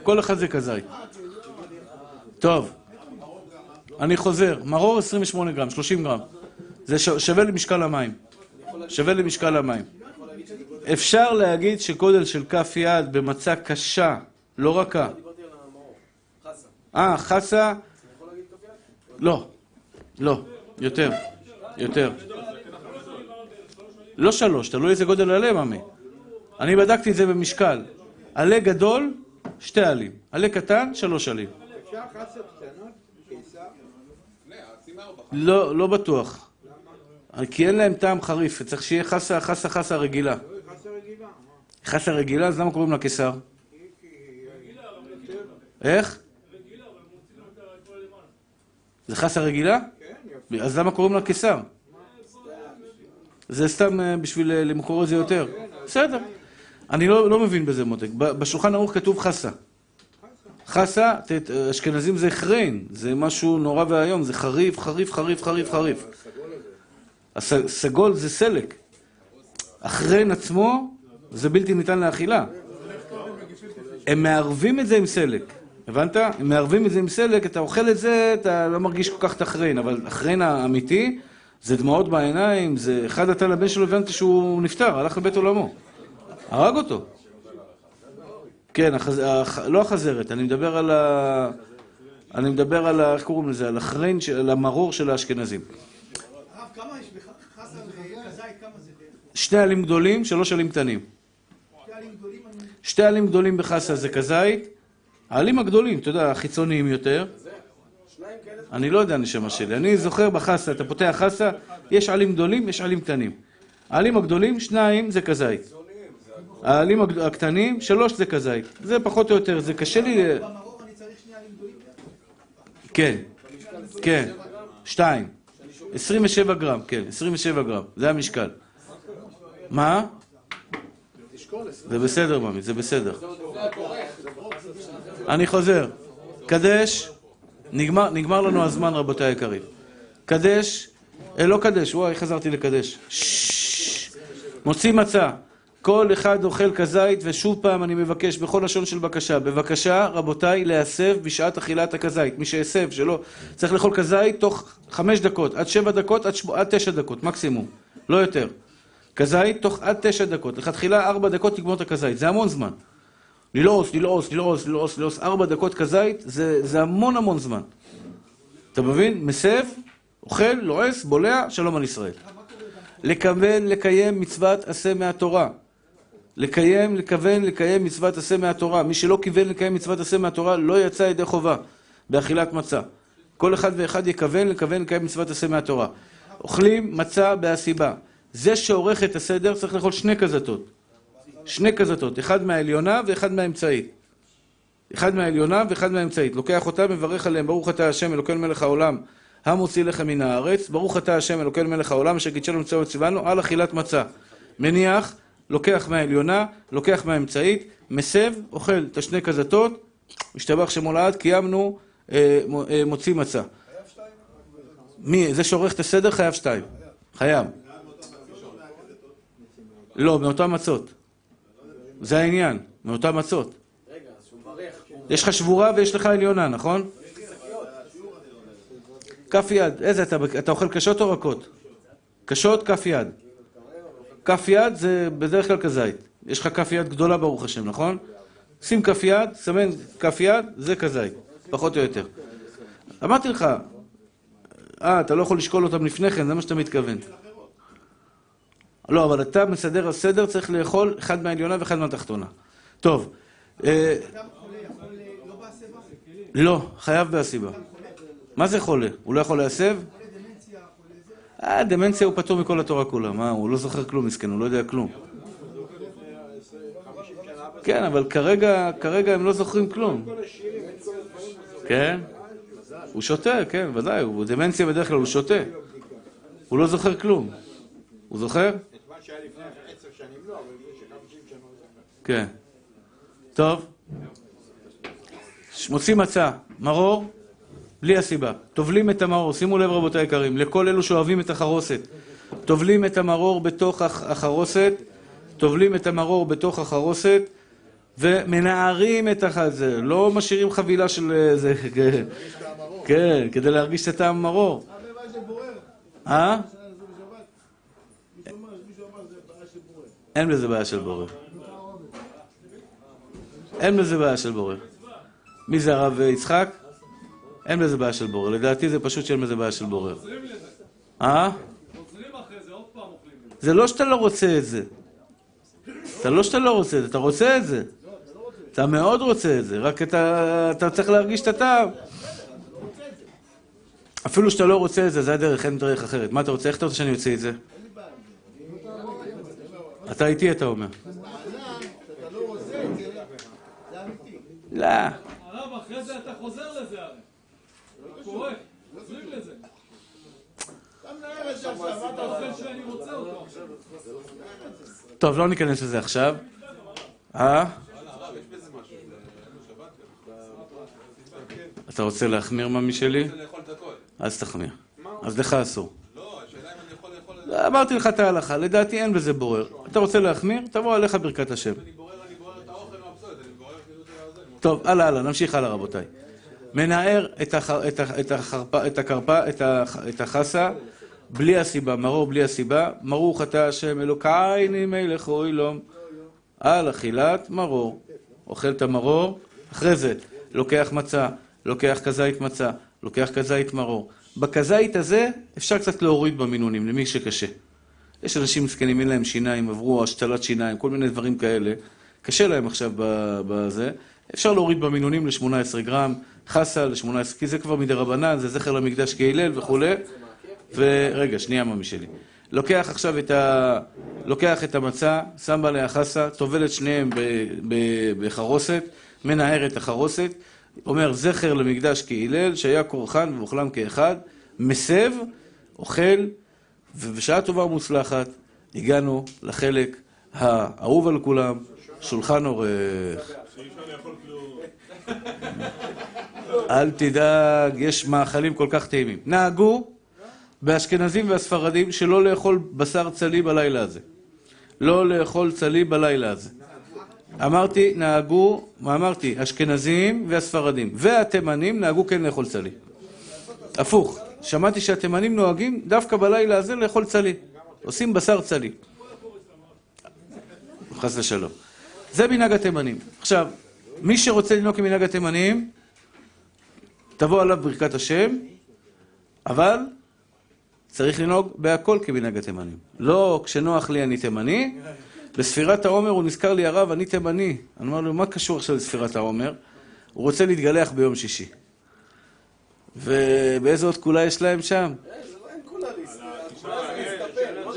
כל אחד זה כזית. טוב, אני חוזר. מרור 28 גרם, 30 גרם. זה שווה למשקל המים. שווה למשקל המים. אפשר להגיד שגודל של כף יד במצה קשה, לא רכה. אה, חסה? לא. לא. יותר. יותר. לא שלוש, תלוי איזה גודל עלה, ממי. אני בדקתי את זה במשקל. עלה גדול, שתי עלים. עלה קטן, שלוש עלים. לא, לא בטוח. כי אין להם טעם חריף, צריך שיהיה חסה, חסה, חסה רגילה. חסה רגילה. אז למה קוראים לה קיסר? איך? זה חסה רגילה? אז למה קוראים לה קיסר? זה סתם אה, בשביל אה, למכור את זה יותר. בסדר. אני לא, לא מבין בזה, מותק. בשולחן ערוך כתוב חסה. חסה, ת- אשכנזים זה חריין, זה משהו נורא ואיום, זה חריף, חריף, חריף, חריף, חריף. הס- סגול זה סלק. החריין עצמו זה בלתי ניתן לאכילה. הם מערבים את זה עם סלק, הבנת? הם מערבים את זה עם סלק, אתה אוכל את זה, אתה לא מרגיש כל כך את החריין, אבל החריין האמיתי זה דמעות בעיניים, זה אחד נתן לבן שלו, הבנתי שהוא נפטר, הלך לבית עולמו. הרג אותו. כן, החז... הח... לא החזרת, אני מדבר על ה... אני מדבר על ה... איך קוראים לזה? על החריין. על המרור של האשכנזים. שני עלים גדולים, שלוש עלים קטנים. שתי עלים גדולים בחסה זה כזית, העלים הגדולים, אתה יודע, החיצוניים יותר. אני לא יודע נשמה שלי, אני זוכר בחסה, אתה פותח חסה, יש עלים גדולים, יש עלים קטנים. העלים הגדולים, שניים זה כזית. העלים הקטנים, שלוש זה כזית. זה פחות או יותר, זה קשה לי... כן, כן, שתיים. 27 גרם, כן, 27 גרם, זה המשקל. מה? זה בסדר, ממי, זה בסדר. אני חוזר. קדש, נגמר, נגמר לנו הזמן, רבותיי היקרים. קדש, אה, לא קדש, וואי, חזרתי לקדש. מוציא מצה. כל אחד אוכל כזית, ושוב פעם אני מבקש, בכל לשון של בקשה, בבקשה, רבותיי, להסב בשעת אכילת הכזית. מי שהסב, שלא, צריך לאכול כזית תוך חמש דקות, עד שבע דקות, עד, שבוע, עד תשע דקות, מקסימום, לא יותר. כזית תוך עד תשע דקות. לכתחילה ארבע דקות תגמור את הכזית, זה המון זמן. ללעוס, ללעוס, ללעוס, ללעוס, ללעוס, ארבע דקות כזית, זה, זה המון המון זמן. אתה מבין? מסב, אוכל, לועס, בולע, שלום על ישראל. לכוון לקיים מצוות עשה מהתורה. לקיים, לכוון, לקיים מצוות עשה מהתורה. מי שלא כיוון לקיים מצוות עשה מהתורה, לא יצא ידי חובה באכילת מצה. כל אחד ואחד יכוון, לכוון, לקיים מצוות עשה מהתורה. אוכלים מצה בהסיבה. זה שעורך את הסדר צריך לאכול שני כזתות. שני כזתות, אחד מהעליונה ואחד מהאמצעית. אחד מהעליונה ואחד מהאמצעית. לוקח אותה, מברך עליהם, ברוך אתה השם אלוקינו מלך העולם, המוציא לחם מן הארץ, ברוך אתה השם אלוקינו מלך העולם, אשר קידשנו מצווה וציוונו, על אכילת מצה. מניח, לוקח מהעליונה, לוקח מהאמצעית, מסב, אוכל את השני כזתות, משתבח שמו לעד, קיימנו, אה, אה, מוציא מצה. מי, זה שעורך את הסדר חייב שתיים. חייב. לא, מאותן מצות. זה העניין, מאותן מצות. יש לך שבורה ויש לך עליונה, נכון? כף יד, איזה אתה, אתה אוכל קשות או רכות? קשות, כף יד. כף יד זה בדרך כלל כזית. יש לך כף יד גדולה ברוך השם, נכון? שים כף יד, סמן כף יד, זה כזית, פחות או יותר. אמרתי לך, אה, אתה לא יכול לשקול אותם לפני כן, זה מה שאתה מתכוון. לא, אבל אתה מסדר הסדר, צריך לאכול אחד מהעליונה ואחד מהתחתונה. טוב, אה, לא חייב בהסיבה. מה זה חולה? הוא לא יכול להסב? אה, דמנציה הוא פטור מכל התורה כולה. מה, הוא לא זוכר כלום, מסכן, הוא לא יודע כלום. כן, אבל כרגע, כרגע הם לא זוכרים כלום. כן? הוא שותה, כן, ודאי, הוא דמנציה בדרך כלל, הוא שותה. הוא לא זוכר כלום. הוא זוכר? את מה שהיה לפני עשר שנים לא, אבל יש 50 שנה הוא זוכר. כן. טוב. מוציא מצה, מרור, בלי הסיבה. טובלים את המרור, שימו לב רבותי היקרים, לכל אלו שאוהבים את החרוסת. טובלים את המרור בתוך הח- החרוסת, טובלים את המרור בתוך החרוסת, ומנערים את הח... זה, לא משאירים חבילה של אה, זה, כן, כן, כדי להרגיש את הטעם מרור. אה? אין בזה בעיה של בורר. אין בזה בעיה של בורר. מי זה הרב יצחק? אין בזה בעיה של בורר. לדעתי זה פשוט שאין בזה בעיה של בורר. אה? זה לא שאתה לא רוצה את זה. זה לא שאתה לא רוצה את זה, אתה רוצה את זה. אתה מאוד רוצה את זה, רק אתה, אתה צריך להרגיש את הטעם. אפילו שאתה לא רוצה את זה, זה הדרך, אין דרך אחרת. מה אתה רוצה? איך אתה רוצה שאני אוציא את זה? אתה איתי, אתה אומר. לא. הרב, אחרי זה אתה חוזר לזה הרי. לזה. זה שאני רוצה אותו עכשיו? טוב, לא ניכנס לזה עכשיו. אה? אתה רוצה להחמיר מה משלי? אז תחמיר. אז לך אסור. לא, אמרתי לך את ההלכה, לדעתי אין בזה בורר. אתה רוצה להחמיר? תבוא עליך ברכת השם. נמשיך הלאה רבותיי. מנער את, הח... את, ה... את, החרפה... את הכרפה, את, הח... את החסה, בלי הסיבה, מרור בלי הסיבה, מרור חטא השם אלוקי מלך אוילום, על אכילת מרור. אוכל את המרור, אחרי זה לוקח מצה, לוקח כזית מצה, לוקח כזית מרור. בכזית הזה אפשר קצת להוריד במינונים, למי שקשה. יש אנשים מסכנים, אין להם שיניים, עברו השתלת שיניים, כל מיני דברים כאלה. קשה להם עכשיו בזה. אפשר להוריד במינונים ל-18 גרם, חסה ל-18, כי זה כבר מדי רבנן, זה זכר למקדש כהלל וכולי. ורגע, שנייה ממי שלי. לוקח עכשיו את ה... לוקח את המצה, שם עליה חסה, טובל את שניהם ב... ב... בחרוסת, מנער את החרוסת, אומר זכר למקדש כהלל, שהיה קורחן ואוכלם כאחד, מסב, אוכל, ובשעה טובה ומוצלחת הגענו לחלק האהוב על כולם, שולחן עורך. שאי אפשר לאכול כלום. אל תדאג, יש מאכלים כל כך טעימים. נהגו באשכנזים והספרדים שלא לאכול בשר צלי בלילה הזה. לא לאכול צלי בלילה הזה. אמרתי, נהגו, מה אמרתי? אשכנזים והספרדים. והתימנים נהגו כן לאכול צלי. הפוך, שמעתי שהתימנים נוהגים דווקא בלילה הזה לאכול צלי. עושים בשר צלי. חס ושלום. זה מנהג התימנים. עכשיו, מי שרוצה לנהוג כמנהג התימנים, תבוא עליו ברכת השם, אבל צריך לנהוג בהכל כמנהג התימנים. לא כשנוח לי אני תימני, בספירת העומר הוא נזכר לי הרב, אני תימני. אני אומר לו, מה קשור עכשיו לספירת העומר? הוא רוצה להתגלח ביום שישי. ובאיזה עוד כולה יש להם שם? אין כולה להסתפר, כולה זה להסתפר, לא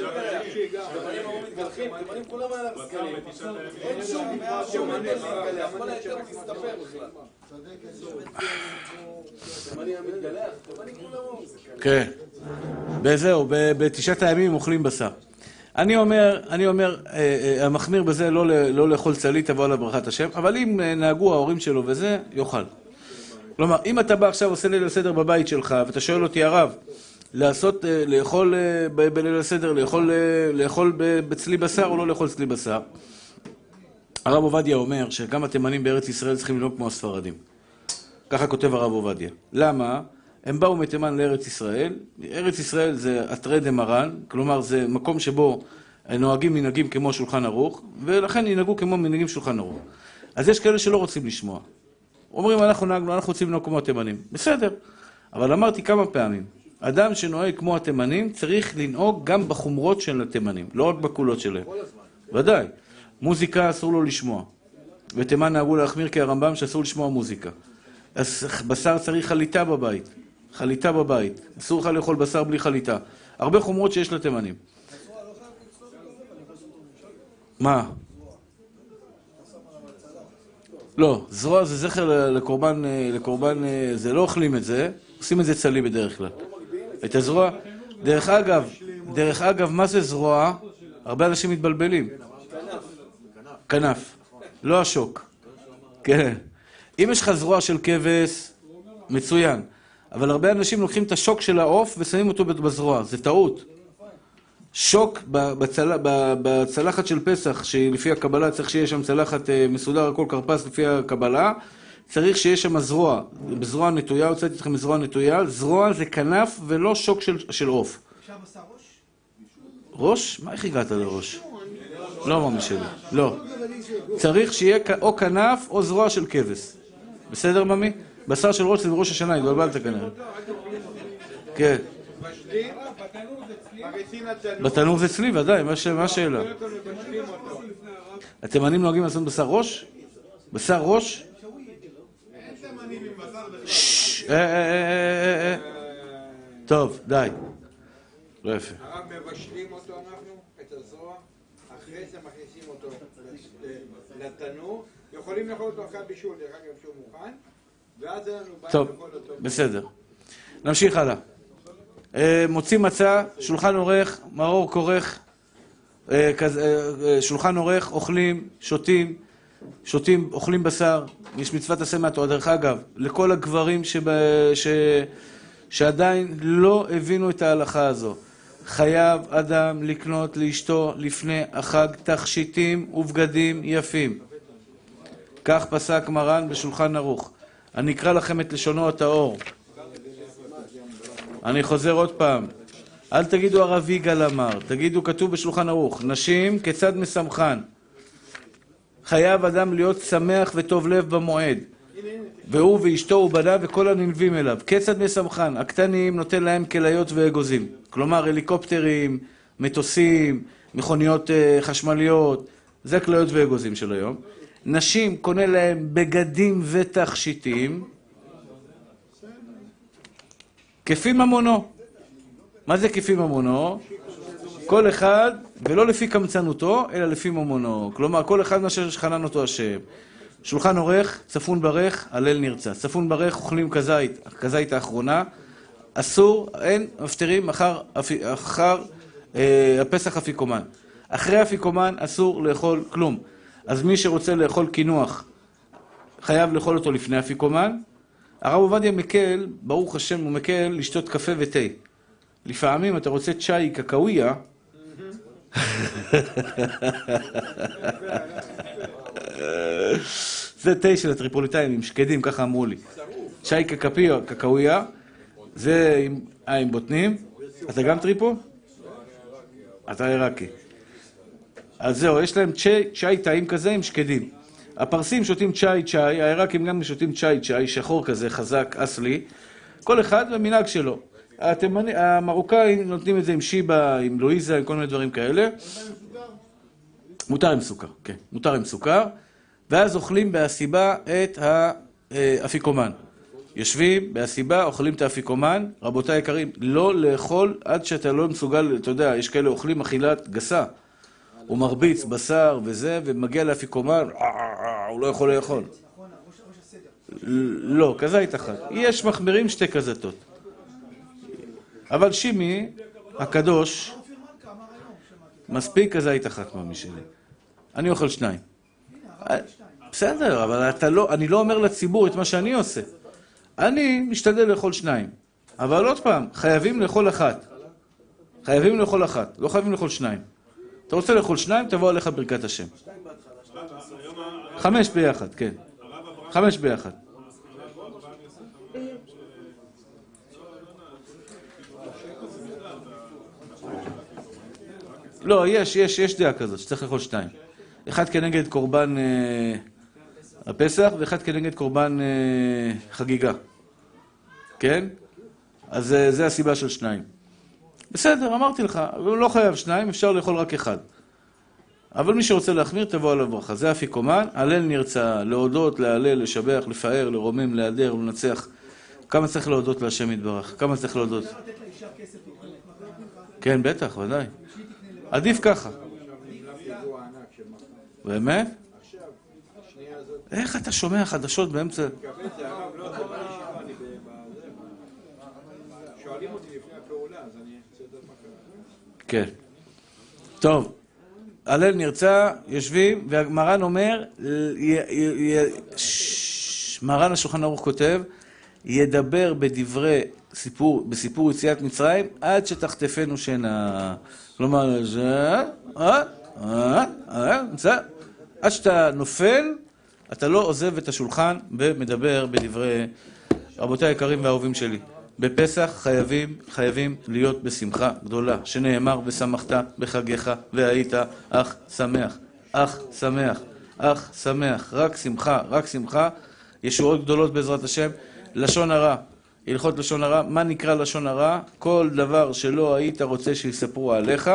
להתגלח. תימנים אמרו מתגלחים, תימנים כולם על הבשרים. אין שום בכלל. כן. וזהו, ב- בתשעת הימים אוכלים בשר. אני אומר, אני אומר, אה, אה, המחמיר בזה לא, לא לאכול צלית, תבוא עליו ברכת השם, אבל אם אה, נהגו ההורים שלו וזה, יאכל. כלומר, אם אתה בא עכשיו עושה ליל הסדר בבית שלך, ואתה שואל אותי, הרב, לעשות, אה, לאכול אה, בליל הסדר, לאכול, אה, לאכול בצלי בשר או לא לאכול צלי בשר? הרב עובדיה אומר שגם התימנים בארץ ישראל צריכים לנהוג כמו הספרדים. ככה כותב הרב עובדיה. למה? הם באו מתימן לארץ ישראל. ארץ ישראל זה אתרי דה מרן, כלומר זה מקום שבו נוהגים מנהגים כמו שולחן ערוך, ולכן ינהגו כמו מנהגים שולחן ערוך. אז יש כאלה שלא רוצים לשמוע. אומרים, אנחנו נהגנו, אנחנו רוצים לנהוג כמו התימנים. בסדר, אבל אמרתי כמה פעמים, אדם שנוהג כמו התימנים צריך לנהוג גם בחומרות של התימנים, לא רק בקולות שלהם. ודאי. מוזיקה אסור לו לשמוע. בתימן נהגו להחמיר כהרמב"ם שאסור לשמוע מוזיקה. אז בשר צריך חליטה בבית. חליטה בבית. אסור לך לאכול בשר בלי חליטה. הרבה חומרות שיש לתימנים. מה? לא, זרוע זה זכר לקורבן, אה, לקורבן, אה, זה לא אוכלים את זה, עושים את זה צלי בדרך כלל. את הזרוע, דרך אגב, דרך אגב, מה זה זרוע? הרבה אנשים מתבלבלים. כנף, לא השוק. כן. אם יש לך זרוע של כבש, מצוין. אבל הרבה אנשים לוקחים את השוק של העוף ושמים אותו בזרוע, זה טעות. שוק בצל... בצלחת של פסח, שלפי הקבלה צריך שיהיה שם צלחת אה, מסודר, הכל כרפס לפי הקבלה, צריך שיהיה שם זרוע, בזרוע נטויה, הוצאתי אתכם מזרוע נטויה, זרוע זה כנף ולא שוק של של עוף. אפשר בשר ראש? ראש? מה, איך הגעת לראש? לא ממי שלי, לא. צריך שיהיה או כנף או זרוע של כבש. בסדר, ממי? בשר של ראש זה בראש השנה, התבלבלת כנראה. כן. בתנור זה צלי, ודאי, מה ש- מה השאלה? התימנים נוהגים לעשות בשר ראש? בשר ראש? ששש, אה, אה, אה, אה, אה. טוב, די. לא יפה. הרב מבשלים אותו אנחנו, את הזרוע, אחרי זה מכניסים אותו לתנור, יכולים לאכול אותו אחרי הבישול, דרך אגב שהוא מוכן, ואז אין לנו בעיה טוב, לאכול אותו. בסדר. נמשיך הלאה. אה, מוציא מצה, שולחן עורך, מאור כורך, אה, אה, שולחן עורך, אוכלים, שותים, אוכלים בשר, יש מצוות עשה מהתורה. דרך אגב, לכל הגברים שב, ש, שעדיין לא הבינו את ההלכה הזו, חייב אדם לקנות לאשתו לפני החג תכשיטים ובגדים יפים. כך פסק מרן בשולחן ערוך. אני אקרא לכם את לשונו הטהור. אני חוזר עוד פעם. אל תגידו הרב יגאל אמר, תגידו כתוב בשולחן ערוך, נשים כיצד משמחן. חייב אדם להיות שמח וטוב לב במועד. והוא ואשתו ובניו וכל הנלווים אליו. כיצד משמחן? הקטנים נותן להם כליות ואגוזים. כלומר, הליקופטרים, מטוסים, מכוניות אה, חשמליות, זה כליות ואגוזים של היום. נשים קונה להם בגדים ותכשיטים, כפי ממונו. מה זה כפי ממונו? כל אחד, ולא לפי קמצנותו, אלא לפי ממונו. כלומר, כל אחד מאשר שחנן אותו השם. שולחן עורך, צפון ברך, הלל נרצה. צפון ברך, אוכלים כזית, הכזית האחרונה. אסור, אין, מפטרים אחר, אחר אה, הפסח אפיקומן. אחרי אפיקומן אסור לאכול כלום. אז מי שרוצה לאכול קינוח, חייב לאכול אותו לפני אפיקומן. הרב עובדיה מקל, ברוך השם, הוא מקל לשתות קפה ותה. לפעמים אתה רוצה צ'אי קקאוויה, זה תה של הטריפוליטאים עם שקדים, ככה אמרו לי. צ'אי קקאוויה, קקאוויה, זה עם, עם בוטנים. אתה גם טריפו? אתה עיראקי. אז זהו, יש להם צ'אי טעים כזה עם שקדים. הפרסים שותים צ'אי צ'אי, העיראקים גם שותים צ'אי צ'אי, שחור כזה, חזק, אסלי. כל אחד במנהג שלו. התימני, המרוקאים נותנים את זה עם שיבה, עם לואיזה, עם כל מיני דברים כאלה. מותר עם סוכר, כן, מותר עם סוכר. ואז אוכלים בהסיבה את האפיקומן. יושבים בהסיבה, אוכלים את האפיקומן. רבותיי היקרים, לא לאכול עד שאתה לא מסוגל, אתה יודע, יש כאלה אוכלים אכילת גסה. הוא מרביץ בשר וזה, ומגיע לאפיקומן, הוא לא יכול לאכול. נכון. לא, כזית אחת. יש מחמירים שתי כזתות. אבל שימי, הקדוש. מספיק כזית אחת מאמי שלי. אני אוכל שניים. בסדר, אבל אתה לא, אני לא אומר לציבור את מה שאני עושה. אני משתדל לאכול שניים. אבל עוד פעם, חייבים לאכול אחת. חייבים לאכול אחת, לא חייבים לאכול שניים. אתה רוצה לאכול שניים, תבוא עליך ברכת השם. חמש ביחד, כן. חמש ביחד. לא, יש, יש, יש דעה כזאת, שצריך לאכול שתיים. אחד כנגד קורבן אה, הפסח, ואחד כנגד קורבן אה, חגיגה. כן? אז אה, זה הסיבה של שניים. בסדר, אמרתי לך, לא חייב שניים, אפשר לאכול רק אחד. אבל מי שרוצה להחמיר, תבוא עליו ברכה. זה אפיקומן, הלל נרצה, להודות, להלל, לשבח, לפאר, לרומם, להדר, לנצח. כמה צריך להודות להשם יתברך? כמה צריך להודות? כן, בטח, ודאי. עדיף ככה. באמת? איך אתה שומע חדשות באמצע? כן. טוב, הלל נרצה, יושבים, והמרן אומר, מרן השולחן ערוך כותב, ידבר בדברי סיפור, בסיפור יציאת מצרים עד שתחטפנו שינה. כלומר, זה, אה, אה, אה, עד שאתה נופל, אתה לא עוזב את השולחן ומדבר בדברי... רבותיי היקרים והאהובים שלי, בפסח חייבים, חייבים להיות בשמחה גדולה, שנאמר ושמחת בחגיך והיית אך שמח, אך שמח, אך שמח, רק שמחה, רק שמחה, ישועות גדולות בעזרת השם. לשון הרע, הלכות לשון הרע, מה נקרא לשון הרע? כל דבר שלא היית רוצה שיספרו עליך,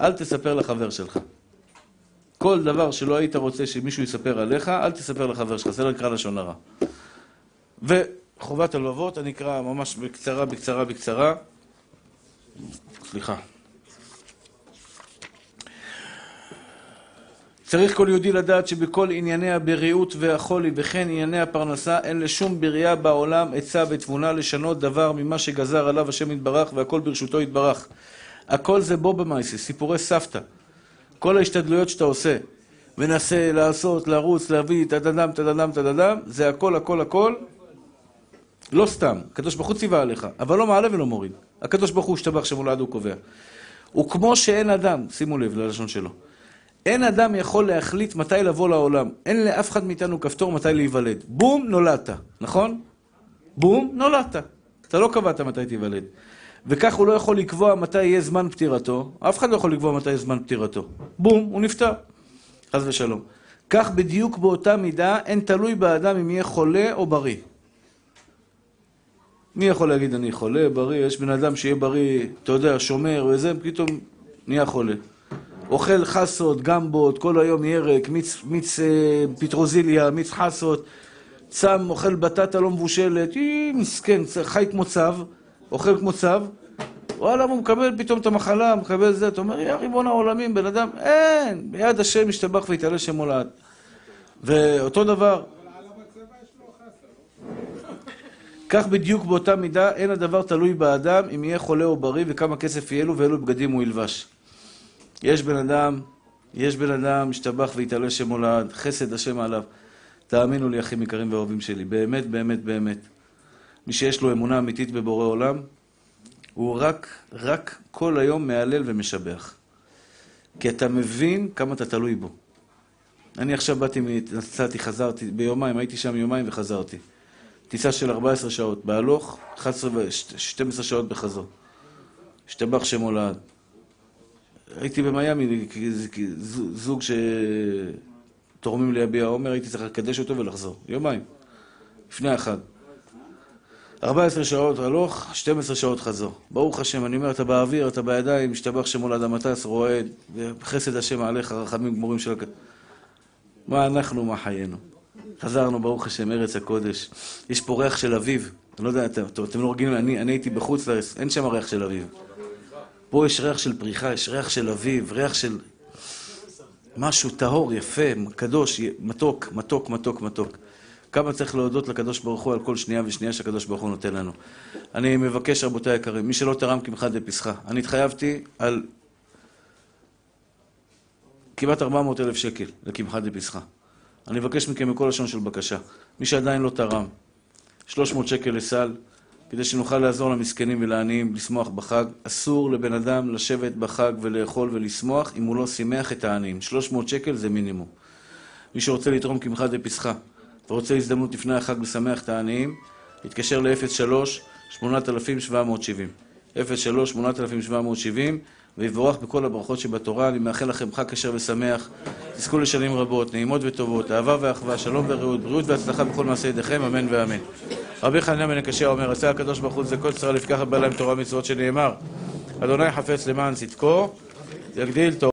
אל תספר לחבר שלך. כל דבר שלא היית רוצה שמישהו יספר עליך, אל תספר לחבר שלך, זה לא נקרא לשון הרע. וחובת הלבבות, אני אקרא ממש בקצרה, בקצרה, בקצרה. סליחה. צריך כל יהודי לדעת שבכל ענייני הבריאות והחולי וכן ענייני הפרנסה אין לשום בריאה בעולם עצה ותבונה לשנות דבר ממה שגזר עליו השם יתברך והכל ברשותו יתברך. הכל זה בו במייסי, סיפורי סבתא. כל ההשתדלויות שאתה עושה, מנסה לעשות, לרוץ, להביא, תדדם, תדדם, תדדם, זה הכל, הכל, הכל, לא סתם. הקדוש ברוך הוא ציווה עליך, אבל לא מעלה ולא מוריד. הקדוש ברוך הוא השתבח שמולד הוא קובע. וכמו שאין אדם, שימו לב ללשון שלו, אין אדם יכול להחליט מתי לבוא לעולם. אין לאף אחד מאיתנו כפתור מתי להיוולד. בום, נולדת, נכון? בום, נולדת. אתה לא קבעת מתי תיוולד. וכך הוא לא יכול לקבוע מתי יהיה זמן פטירתו, אף אחד לא יכול לקבוע מתי יהיה זמן פטירתו. בום, הוא נפטר. חס ושלום. כך בדיוק באותה מידה אין תלוי באדם אם יהיה חולה או בריא. מי יכול להגיד אני חולה, בריא? יש בן אדם שיהיה בריא, אתה יודע, שומר וזה, פתאום נהיה חולה. אוכל חסות, גמבות, כל היום ירק, מיץ, מיץ אה, פטרוזיליה, מיץ חסות, צם, אוכל בטטה לא מבושלת, אי, מסכן, חי כמו צב, אוכל כמו צב, וואלה, הוא מקבל פתאום את המחלה, מקבל זה, אתה אומר, יא ריבון העולמים, בן אדם, אין, ביד השם ישתבח ויתעלה שם מולד. ואותו דבר, כך בדיוק באותה מידה, אין הדבר תלוי באדם אם יהיה חולה או בריא וכמה כסף יהיה לו ואילו בגדים הוא ילבש. יש בן אדם, יש בן אדם, משתבח ויתעלה שם מולד, חסד השם עליו. תאמינו לי, אחים יקרים ואהובים שלי, באמת, באמת, באמת. מי שיש לו אמונה אמיתית בבורא עולם, הוא רק, רק כל היום מהלל ומשבח. כי אתה מבין כמה אתה תלוי בו. אני עכשיו באתי, נסעתי, חזרתי, ביומיים, הייתי שם יומיים וחזרתי. טיסה של 14 שעות בהלוך, 11 ו-12 שעות בחזור. השתבח שם הולד. הייתי במיאמי, זוג שתורמים ליביע עומר, הייתי צריך לקדש אותו ולחזור. יומיים. לפני החג. 14 שעות הלוך, 12 שעות חזור. ברוך השם, אני אומר, אתה באוויר, אתה בידיים, משתבח שם הולד המטס, רועד, וחסד השם עליך, רחמים גמורים של. מה אנחנו, מה חיינו. חזרנו, ברוך השם, ארץ הקודש. יש פה ריח של אביב. אני לא יודע, אתם, אתם לא רגילים, אני, אני הייתי בחוץ לארץ, אין שם ריח של אביב. פה יש ריח של פריחה, יש ריח של אביב, ריח של משהו טהור, יפה, קדוש, מתוק, מתוק, מתוק, מתוק. כמה צריך להודות לקדוש ברוך הוא על כל שנייה ושנייה שהקדוש ברוך הוא נותן לנו. אני מבקש, רבותיי היקרים, מי שלא תרם קמחא דפסחא, אני התחייבתי על כמעט 400 אלף שקל לקמחא דפסחא. אני מבקש מכם בכל לשון של בקשה. מי שעדיין לא תרם, 300 שקל לסל, כדי שנוכל לעזור למסכנים ולעניים לשמוח בחג. אסור לבן אדם לשבת בחג ולאכול ולשמוח אם הוא לא שימח את העניים. 300 שקל זה מינימום. מי שרוצה לתרום קמחא דפסחא ורוצה הזדמנות לפני החג לשמח את העניים, יתקשר ל-03-8770. 03-8770 ויבורך בכל הברכות שבתורה. אני מאחל לכם חג כשר ושמח, תזכו לשנים רבות, נעימות וטובות, אהבה ואחווה, שלום ורעות, בריאות והצלחה בכל מעשה ידיכם, אמן ואמן. רבי חנינא בן הקשיא אומר, עשה הקדוש ברוך הוא לזכות ישראל לפקח בא להם תורה ומצוות שנאמר, אדוני חפץ למען צדקו, יגדיל תורה